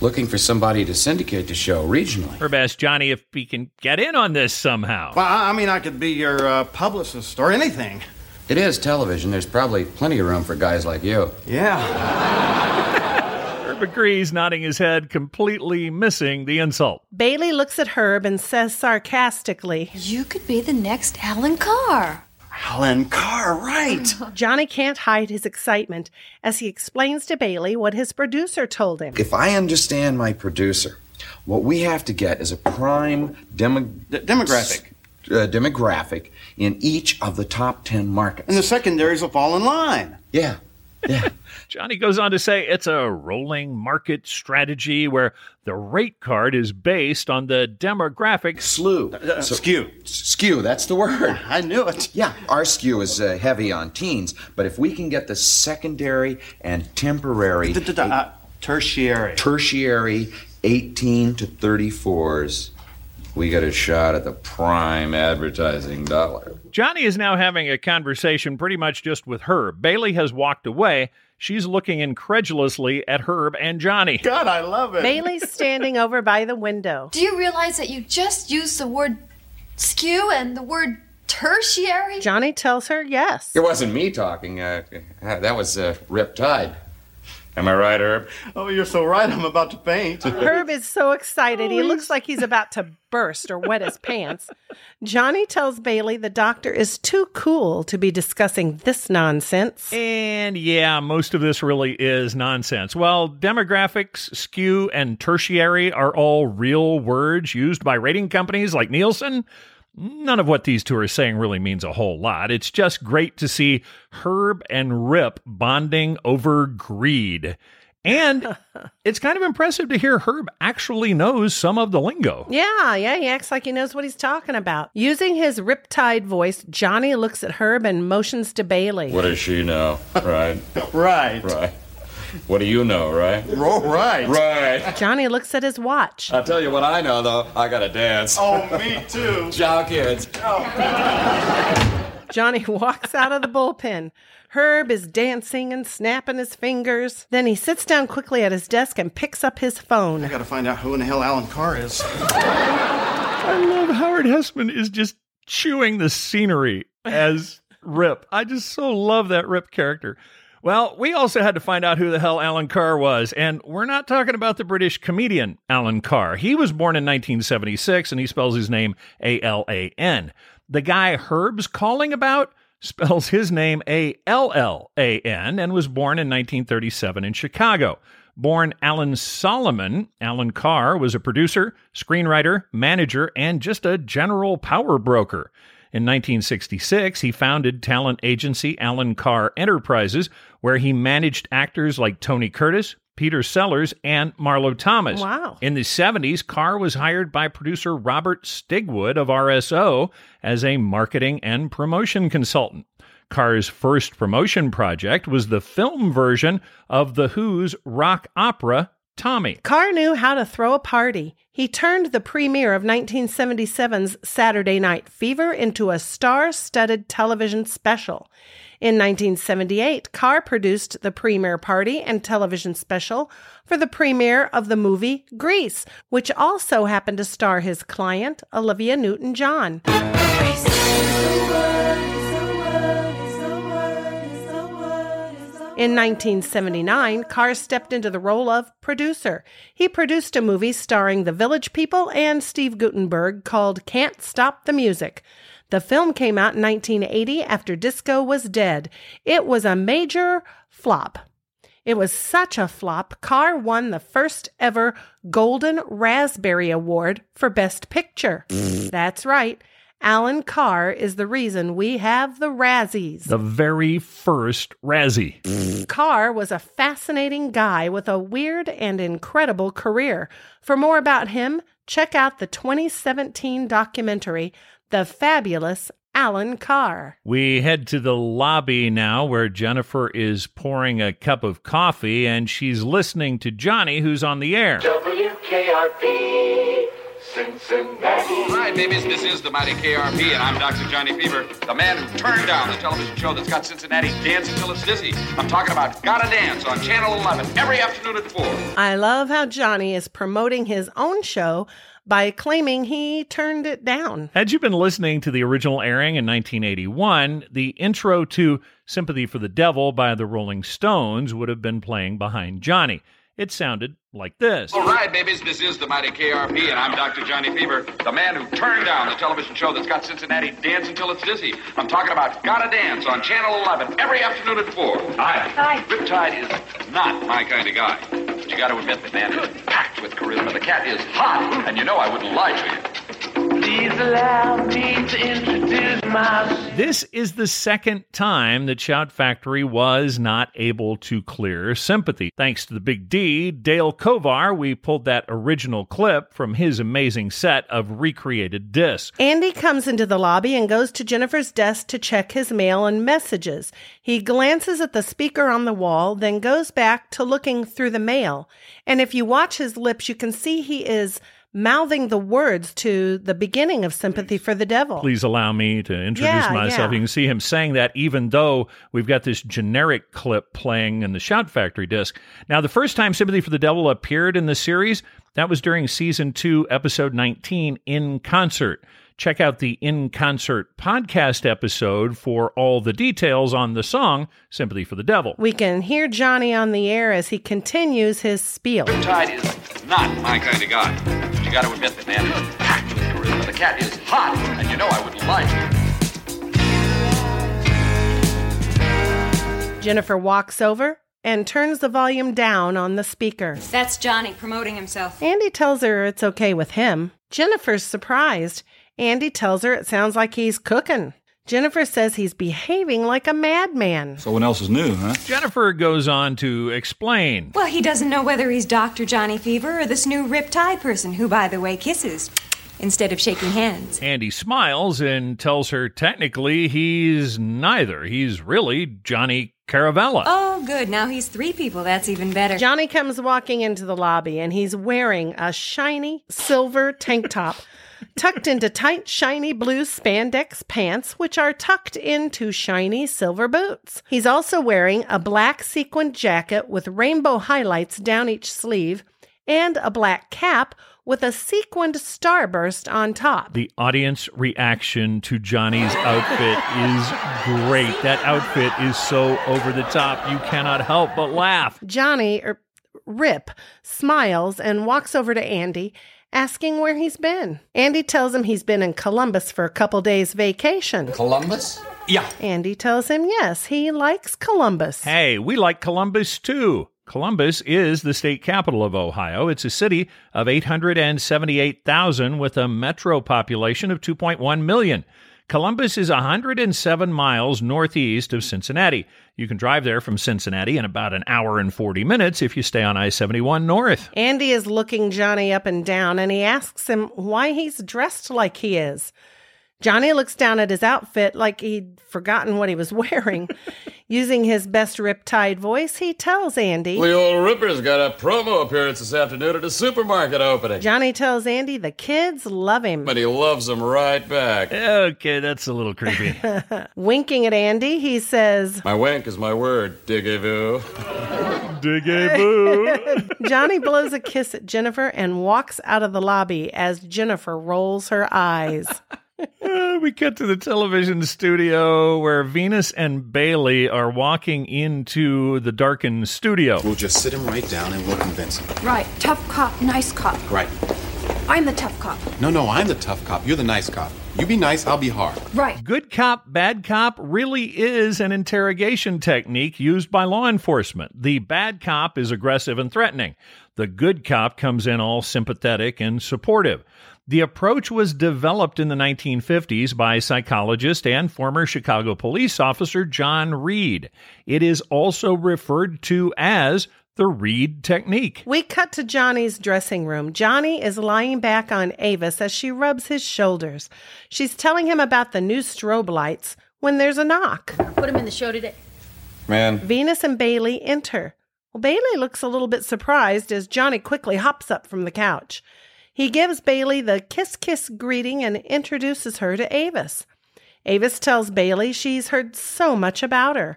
looking for somebody to syndicate the show regionally. Herb asks Johnny if he can get in on this somehow. Well, I I mean, I could be your uh, publicist or anything. It is television. There's probably plenty of room for guys like you. Yeah. Herb agrees, nodding his head, completely missing the insult. Bailey looks at Herb and says sarcastically, You could be the next Allan Carr. Allan Carr, right. Johnny can't hide his excitement as he explains to Bailey what his producer told him. If I understand my producer, what we have to get is a prime demo- demographic. Uh, demographic in each of the top 10 markets. And the secondaries will fall in line. Yeah. Yeah. Johnny goes on to say it's a rolling market strategy where the rate card is based on the demographic slew. So- skew. Skew, that's the word. I knew it. Yeah, our skew is uh, heavy on teens, but if we can get the secondary and temporary, Uh, tertiary. tertiary 18 to 34s, we got a shot at the prime advertising dollar. Johnny is now having a conversation pretty much just with her. Bailey has walked away. She's looking incredulously at Herb and Johnny. God, I love it. Bailey's standing over by the window. Do you realize that you just used the word skew and the word tertiary? Johnny tells her yes. It wasn't me talking. Uh, that was uh, Rip Tide. Am I right, Herb? Oh, you're so right. I'm about to faint. Herb is so excited. He looks like he's about to burst or wet his pants. Johnny tells Bailey the doctor is too cool to be discussing this nonsense. And yeah, most of this really is nonsense. Well, demographics, skew, and tertiary are all real words used by rating companies like Nielsen. None of what these two are saying really means a whole lot. It's just great to see Herb and Rip bonding over greed. And it's kind of impressive to hear Herb actually knows some of the lingo. Yeah, yeah, he acts like he knows what he's talking about. Using his riptide voice, Johnny looks at Herb and motions to Bailey. What does she know? Right. right. Right. What do you know, right? Oh, right. Right. Johnny looks at his watch. I'll tell you what I know, though. I gotta dance. Oh, me too. Ciao, kids. Johnny walks out of the bullpen. Herb is dancing and snapping his fingers. Then he sits down quickly at his desk and picks up his phone. I gotta find out who in the hell Allan Carr is. I love Howard Hesseman is just chewing the scenery as Rip. I just so love that Rip character. Well, we also had to find out who the hell Allan Carr was, and we're not talking about the British comedian Alan Carr. He was born in 1976, and he spells his name A L A N. The guy Herb's calling about spells his name A L L A N and was born in 1937 in Chicago. Born Allan Solomon, Allan Carr was a producer, screenwriter, manager, and just a general power broker. In 1966, he founded talent agency Allan Carr Enterprises, where he managed actors like Tony Curtis, Peter Sellers, and Marlo Thomas. Wow. In the 70s, Carr was hired by producer Robert Stigwood of RSO as a marketing and promotion consultant. Carr's first promotion project was the film version of The Who's rock opera, Tommy. Carr knew how to throw a party. He turned the premiere of 1977's Saturday Night Fever into a star studded television special. In 1978, Carr produced the premiere party and television special for the premiere of the movie Grease, which also happened to star his client, Olivia Newton John. In 1979, Carr stepped into the role of producer. He produced a movie starring the Village People and Steve Guttenberg called Can't Stop the Music. The film came out in 1980 after disco was dead. It was a major flop. It was such a flop, Carr won the first ever Golden Raspberry Award for Best Picture. That's right. Allan Carr is the reason we have the Razzies. The very first Razzie. Carr was a fascinating guy with a weird and incredible career. For more about him, check out the 2017 documentary, The Fabulous Allan Carr. We head to the lobby now where Jennifer is pouring a cup of coffee and she's listening to Johnny, who's on the air. WKRP, Cincinnati. Hi, babies. This is the mighty KRP, and I'm Dr. Johnny Fever, the man who turned down the television show that's got Cincinnati dancing till it's dizzy. I'm talking about Gotta Dance on Channel 11 every afternoon at 4. I love how Johnny is promoting his own show by claiming he turned it down. Had you been listening to the original airing in 1981, the intro to Sympathy for the Devil by the Rolling Stones would have been playing behind Johnny. It sounded like this. All right, babies. This is the mighty KRP, and I'm Dr. Johnny Fever, the man who turned down the television show that's got Cincinnati dancing until it's dizzy. I'm talking about Gotta Dance on Channel 11 every afternoon at 4. Hi. Hi. Riptide is not my kind of guy. But you gotta admit, the man is packed with charisma. The cat is hot, and you know I wouldn't lie to you. This is the second time that Shout Factory was not able to clear sympathy. Thanks to the Big D, Dale Kovar, we pulled that original clip from his amazing set of recreated discs. Andy comes into the lobby and goes to Jennifer's desk to check his mail and messages. He glances at the speaker on the wall, then goes back to looking through the mail. And if you watch his lips, you can see he is mouthing the words to the beginning of Sympathy for the Devil. Please allow me to introduce Yeah, myself. yeah. You can see him saying that even though we've got this generic clip playing in the Shout Factory disc. Now, the first time Sympathy for the Devil appeared in the series, that was during season two, episode 19, In Concert. Check out the In Concert podcast episode for all the details on the song Sympathy for the Devil. We can hear Johnny on the air as he continues his spiel. Riptide is not my kind of guy. But gotta admit, the man is packed with charisma. The cat is hot, and you know I wouldn't lie to you. Jennifer walks over and turns the volume down on the speaker. That's Johnny promoting himself. Andy tells her it's okay with him. Jennifer's surprised. Andy tells her it sounds like he's cooking. Jennifer says he's behaving like a madman. Someone else is new, huh? Jennifer goes on to explain. Well, he doesn't know whether he's Dr. Johnny Fever or this new Riptide person who, by the way, kisses instead of shaking hands. Andy smiles and tells her technically he's neither. He's really Johnny Caravella. Oh, good. Now he's three people. That's even better. Johnny comes walking into the lobby and he's wearing a shiny silver tank top tucked into tight, shiny blue spandex pants, which are tucked into shiny silver boots. He's also wearing a black sequined jacket with rainbow highlights down each sleeve and a black cap with a sequined starburst on top. The audience reaction to Johnny's outfit is great. That outfit is so over the top, you cannot help but laugh. Johnny, er, Rip, smiles and walks over to Andy, asking where he's been. Andy tells him he's been in Columbus for a couple days vacation. Columbus? Yeah. Andy tells him yes, he likes Columbus. Hey, we like Columbus too. Columbus is the state capital of Ohio. It's a city of 878,000 with a metro population of 2.1 million. Columbus is 107 miles northeast of Cincinnati. You can drive there from Cincinnati in about an hour and 40 minutes if you stay on I 71 North. Andy is looking Johnny up and down and he asks him why he's dressed like he is. Johnny looks down at his outfit like he'd forgotten what he was wearing. Using his best riptide voice, he tells Andy. The old Ripper's got a promo appearance this afternoon at a supermarket opening. Johnny tells Andy the kids love him. But he loves them right back. Okay, that's a little creepy. Winking at Andy, he says, My wink is my word, diggity-voo. Diggity-boo. Johnny blows a kiss at Jennifer and walks out of the lobby as Jennifer rolls her eyes. We cut to the television studio where Venus and Bailey are walking into the darkened studio. We'll just sit him right down and we'll convince him. Right. Tough cop, nice cop. Right. I'm the tough cop. No, no, I'm the tough cop. You're the nice cop. You be nice, I'll be hard. Right. Good cop, bad cop really is an interrogation technique used by law enforcement. The bad cop is aggressive and threatening. The good cop comes in all sympathetic and supportive. The approach was developed in the 1950s by psychologist and former Chicago police officer John Reed. It is also referred to as the Reed technique. We cut to Johnny's dressing room. Johnny is lying back on Avis as she rubs his shoulders. She's telling him about the new strobe lights when there's a knock. Put him in the show today. Man. Venus and Bailey enter. Well, Bailey looks a little bit surprised as Johnny quickly hops up from the couch. He gives Bailey the kiss kiss greeting and introduces her to Avis. Avis tells Bailey she's heard so much about her.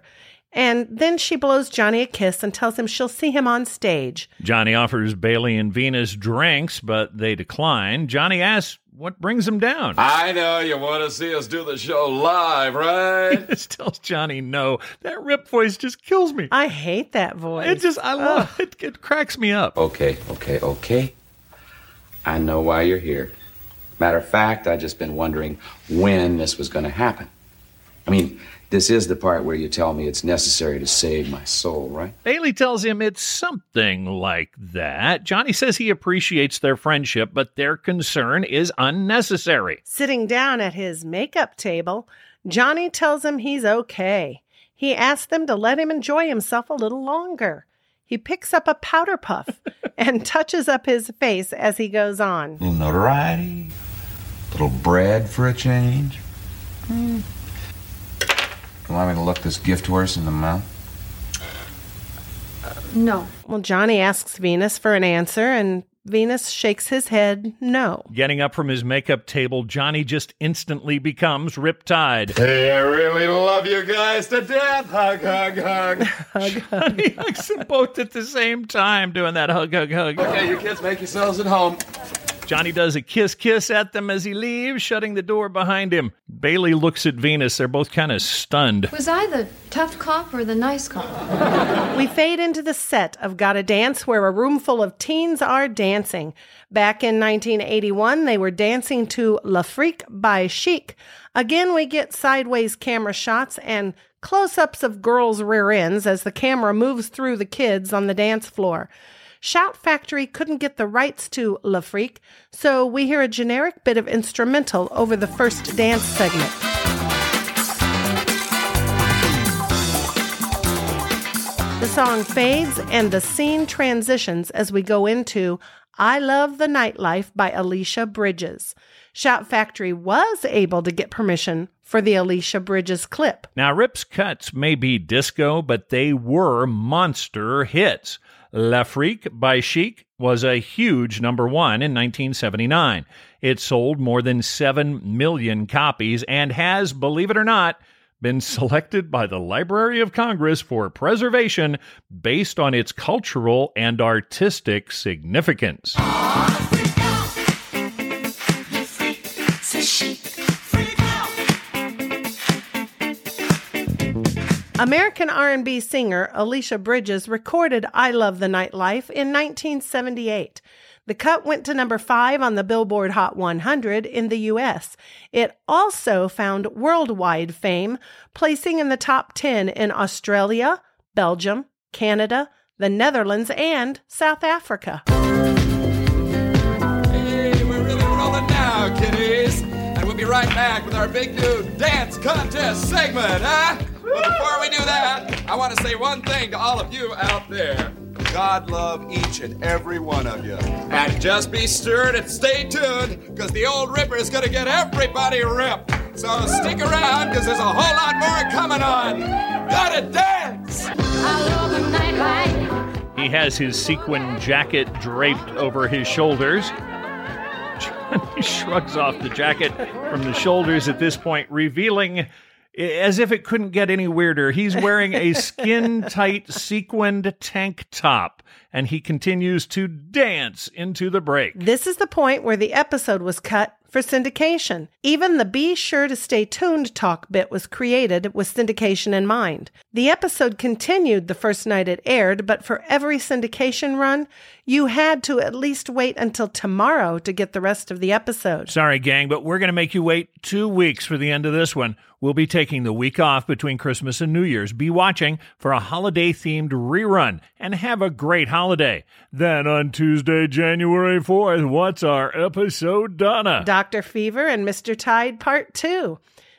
And then she blows Johnny a kiss and tells him she'll see him on stage. Johnny offers Bailey and Venus drinks, but they decline. Johnny asks what brings them down. I know you want to see us do the show live, right? This tells Johnny no. That rip voice just kills me. I hate that voice. It just, I love it. It cracks me up. Okay, okay, okay. I know why you're here. Matter of fact, I just been wondering when this was going to happen. I mean, this is the part where you tell me it's necessary to save my soul, right? Bailey tells him it's something like that. Johnny says he appreciates their friendship, but their concern is unnecessary. Sitting down at his makeup table, Johnny tells him he's okay. He asks them to let him enjoy himself a little longer. He picks up a powder puff and touches up his face as he goes on. little notoriety, little bread for a change. Hmm. You want me to look this gift horse in the mouth? No. Well, Johnny asks Venus for an answer, and Venus shakes his head no. Getting up from his makeup table, Johnny just instantly becomes Riptide. Hey, I really love you guys to death. Hug, hug, hug. hug Johnny hugs them both at the same time, doing that hug, hug, hug. Okay, you kids make yourselves at home. Johnny does a kiss kiss at them as he leaves, shutting the door behind him. Bailey looks at Venus. They're both kind of stunned. Was I the tough cop or the nice cop? We fade into the set of Gotta Dance, where a room full of teens are dancing. Back in 1981, they were dancing to Le Freak by Chic. Again, we get sideways camera shots and close ups of girls' rear ends as the camera moves through the kids on the dance floor. Shout Factory couldn't get the rights to Le Freak, so we hear a generic bit of instrumental over the first dance segment. The song fades and the scene transitions as we go into I Love the Nightlife by Alicia Bridges. Shout Factory was able to get permission for the Alicia Bridges clip. Now, Rip's cuts may be disco, but they were monster hits. Le Freak by Chic was a huge number one in 1979. It sold more than 7 million copies and has, believe it or not, been selected by the Library of Congress for preservation based on its cultural and artistic significance. American R&B singer Alicia Bridges recorded I Love the Nightlife in 1978. The cut went to number 5 on the Billboard Hot 100 in the US. It also found worldwide fame, placing in the top 10 in Australia, Belgium, Canada, the Netherlands, and South Africa. Hey, we're really rolling now, kiddies. And we'll be right back with our big new dance contest segment, huh? But before we do that, I want to say one thing to all of you out there. God love each and every one of you. And just be stirred and stay tuned, because the old Ripper is going to get everybody ripped. So stick around, because there's a whole lot more coming on. Gotta dance! He has his sequin jacket draped over his shoulders. He shrugs off the jacket from the shoulders at this point, revealing, as if it couldn't get any weirder, he's wearing a skin tight sequined tank top and he continues to dance into the break. This is the point where the episode was cut for syndication. Even the be sure to stay tuned talk bit was created with syndication in mind. The episode continued the first night it aired, but for every syndication run, you had to at least wait until tomorrow to get the rest of the episode. Sorry, gang, but we're going to make you wait two weeks for the end of this one. We'll be taking the week off between Christmas and New Year's. Be watching for a holiday themed rerun and have a great holiday. Then on Tuesday, January 4th, what's our episode, Donna? Dr. Fever and Mr. Tide Part 2.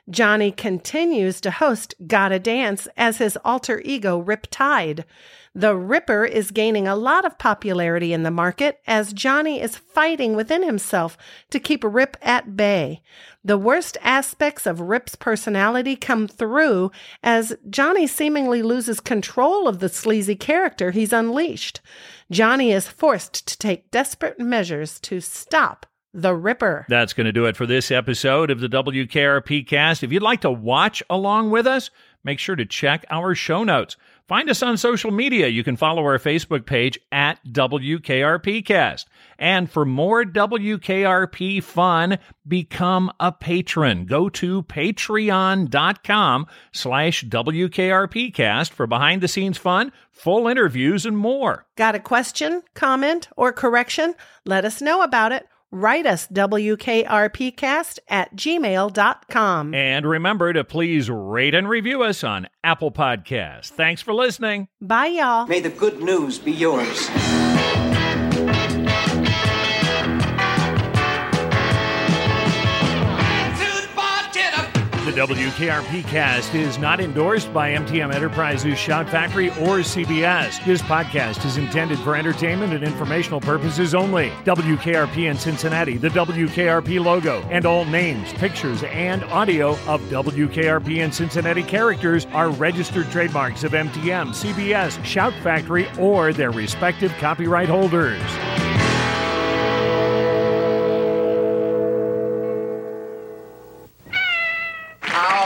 Johnny continues to host Gotta Dance as his alter ego Rip Tide. The Ripper is gaining a lot of popularity in the market as Johnny is fighting within himself to keep Rip at bay. The worst aspects of Rip's personality come through as Johnny seemingly loses control of the sleazy character he's unleashed. Johnny is forced to take desperate measures to stop the Ripper. That's going to do it for this episode of the WKRP cast. If you'd like to watch along with us, make sure to check our show notes. Find us on social media. You can follow our Facebook page at WKRPcast. And for more WKRP fun, become a patron. Go to patreon.com slash WKRPcast for behind the scenes fun, full interviews, and more. Got a question, comment, or correction? Let us know about it. Write us WKRPcast at gmail.com. And remember to please rate and review us on Apple Podcasts. Thanks for listening. Bye, y'all. May the good news be yours. WKRP cast is not endorsed by MTM Enterprises, Shout Factory, or CBS. This podcast is intended for entertainment and informational purposes only. WKRP in Cincinnati, the WKRP logo, and all names, pictures, and audio of WKRP in Cincinnati characters are registered trademarks of MTM, CBS, Shout Factory, or their respective copyright holders.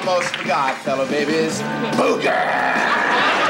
Almost forgot, fellow babies. Booger!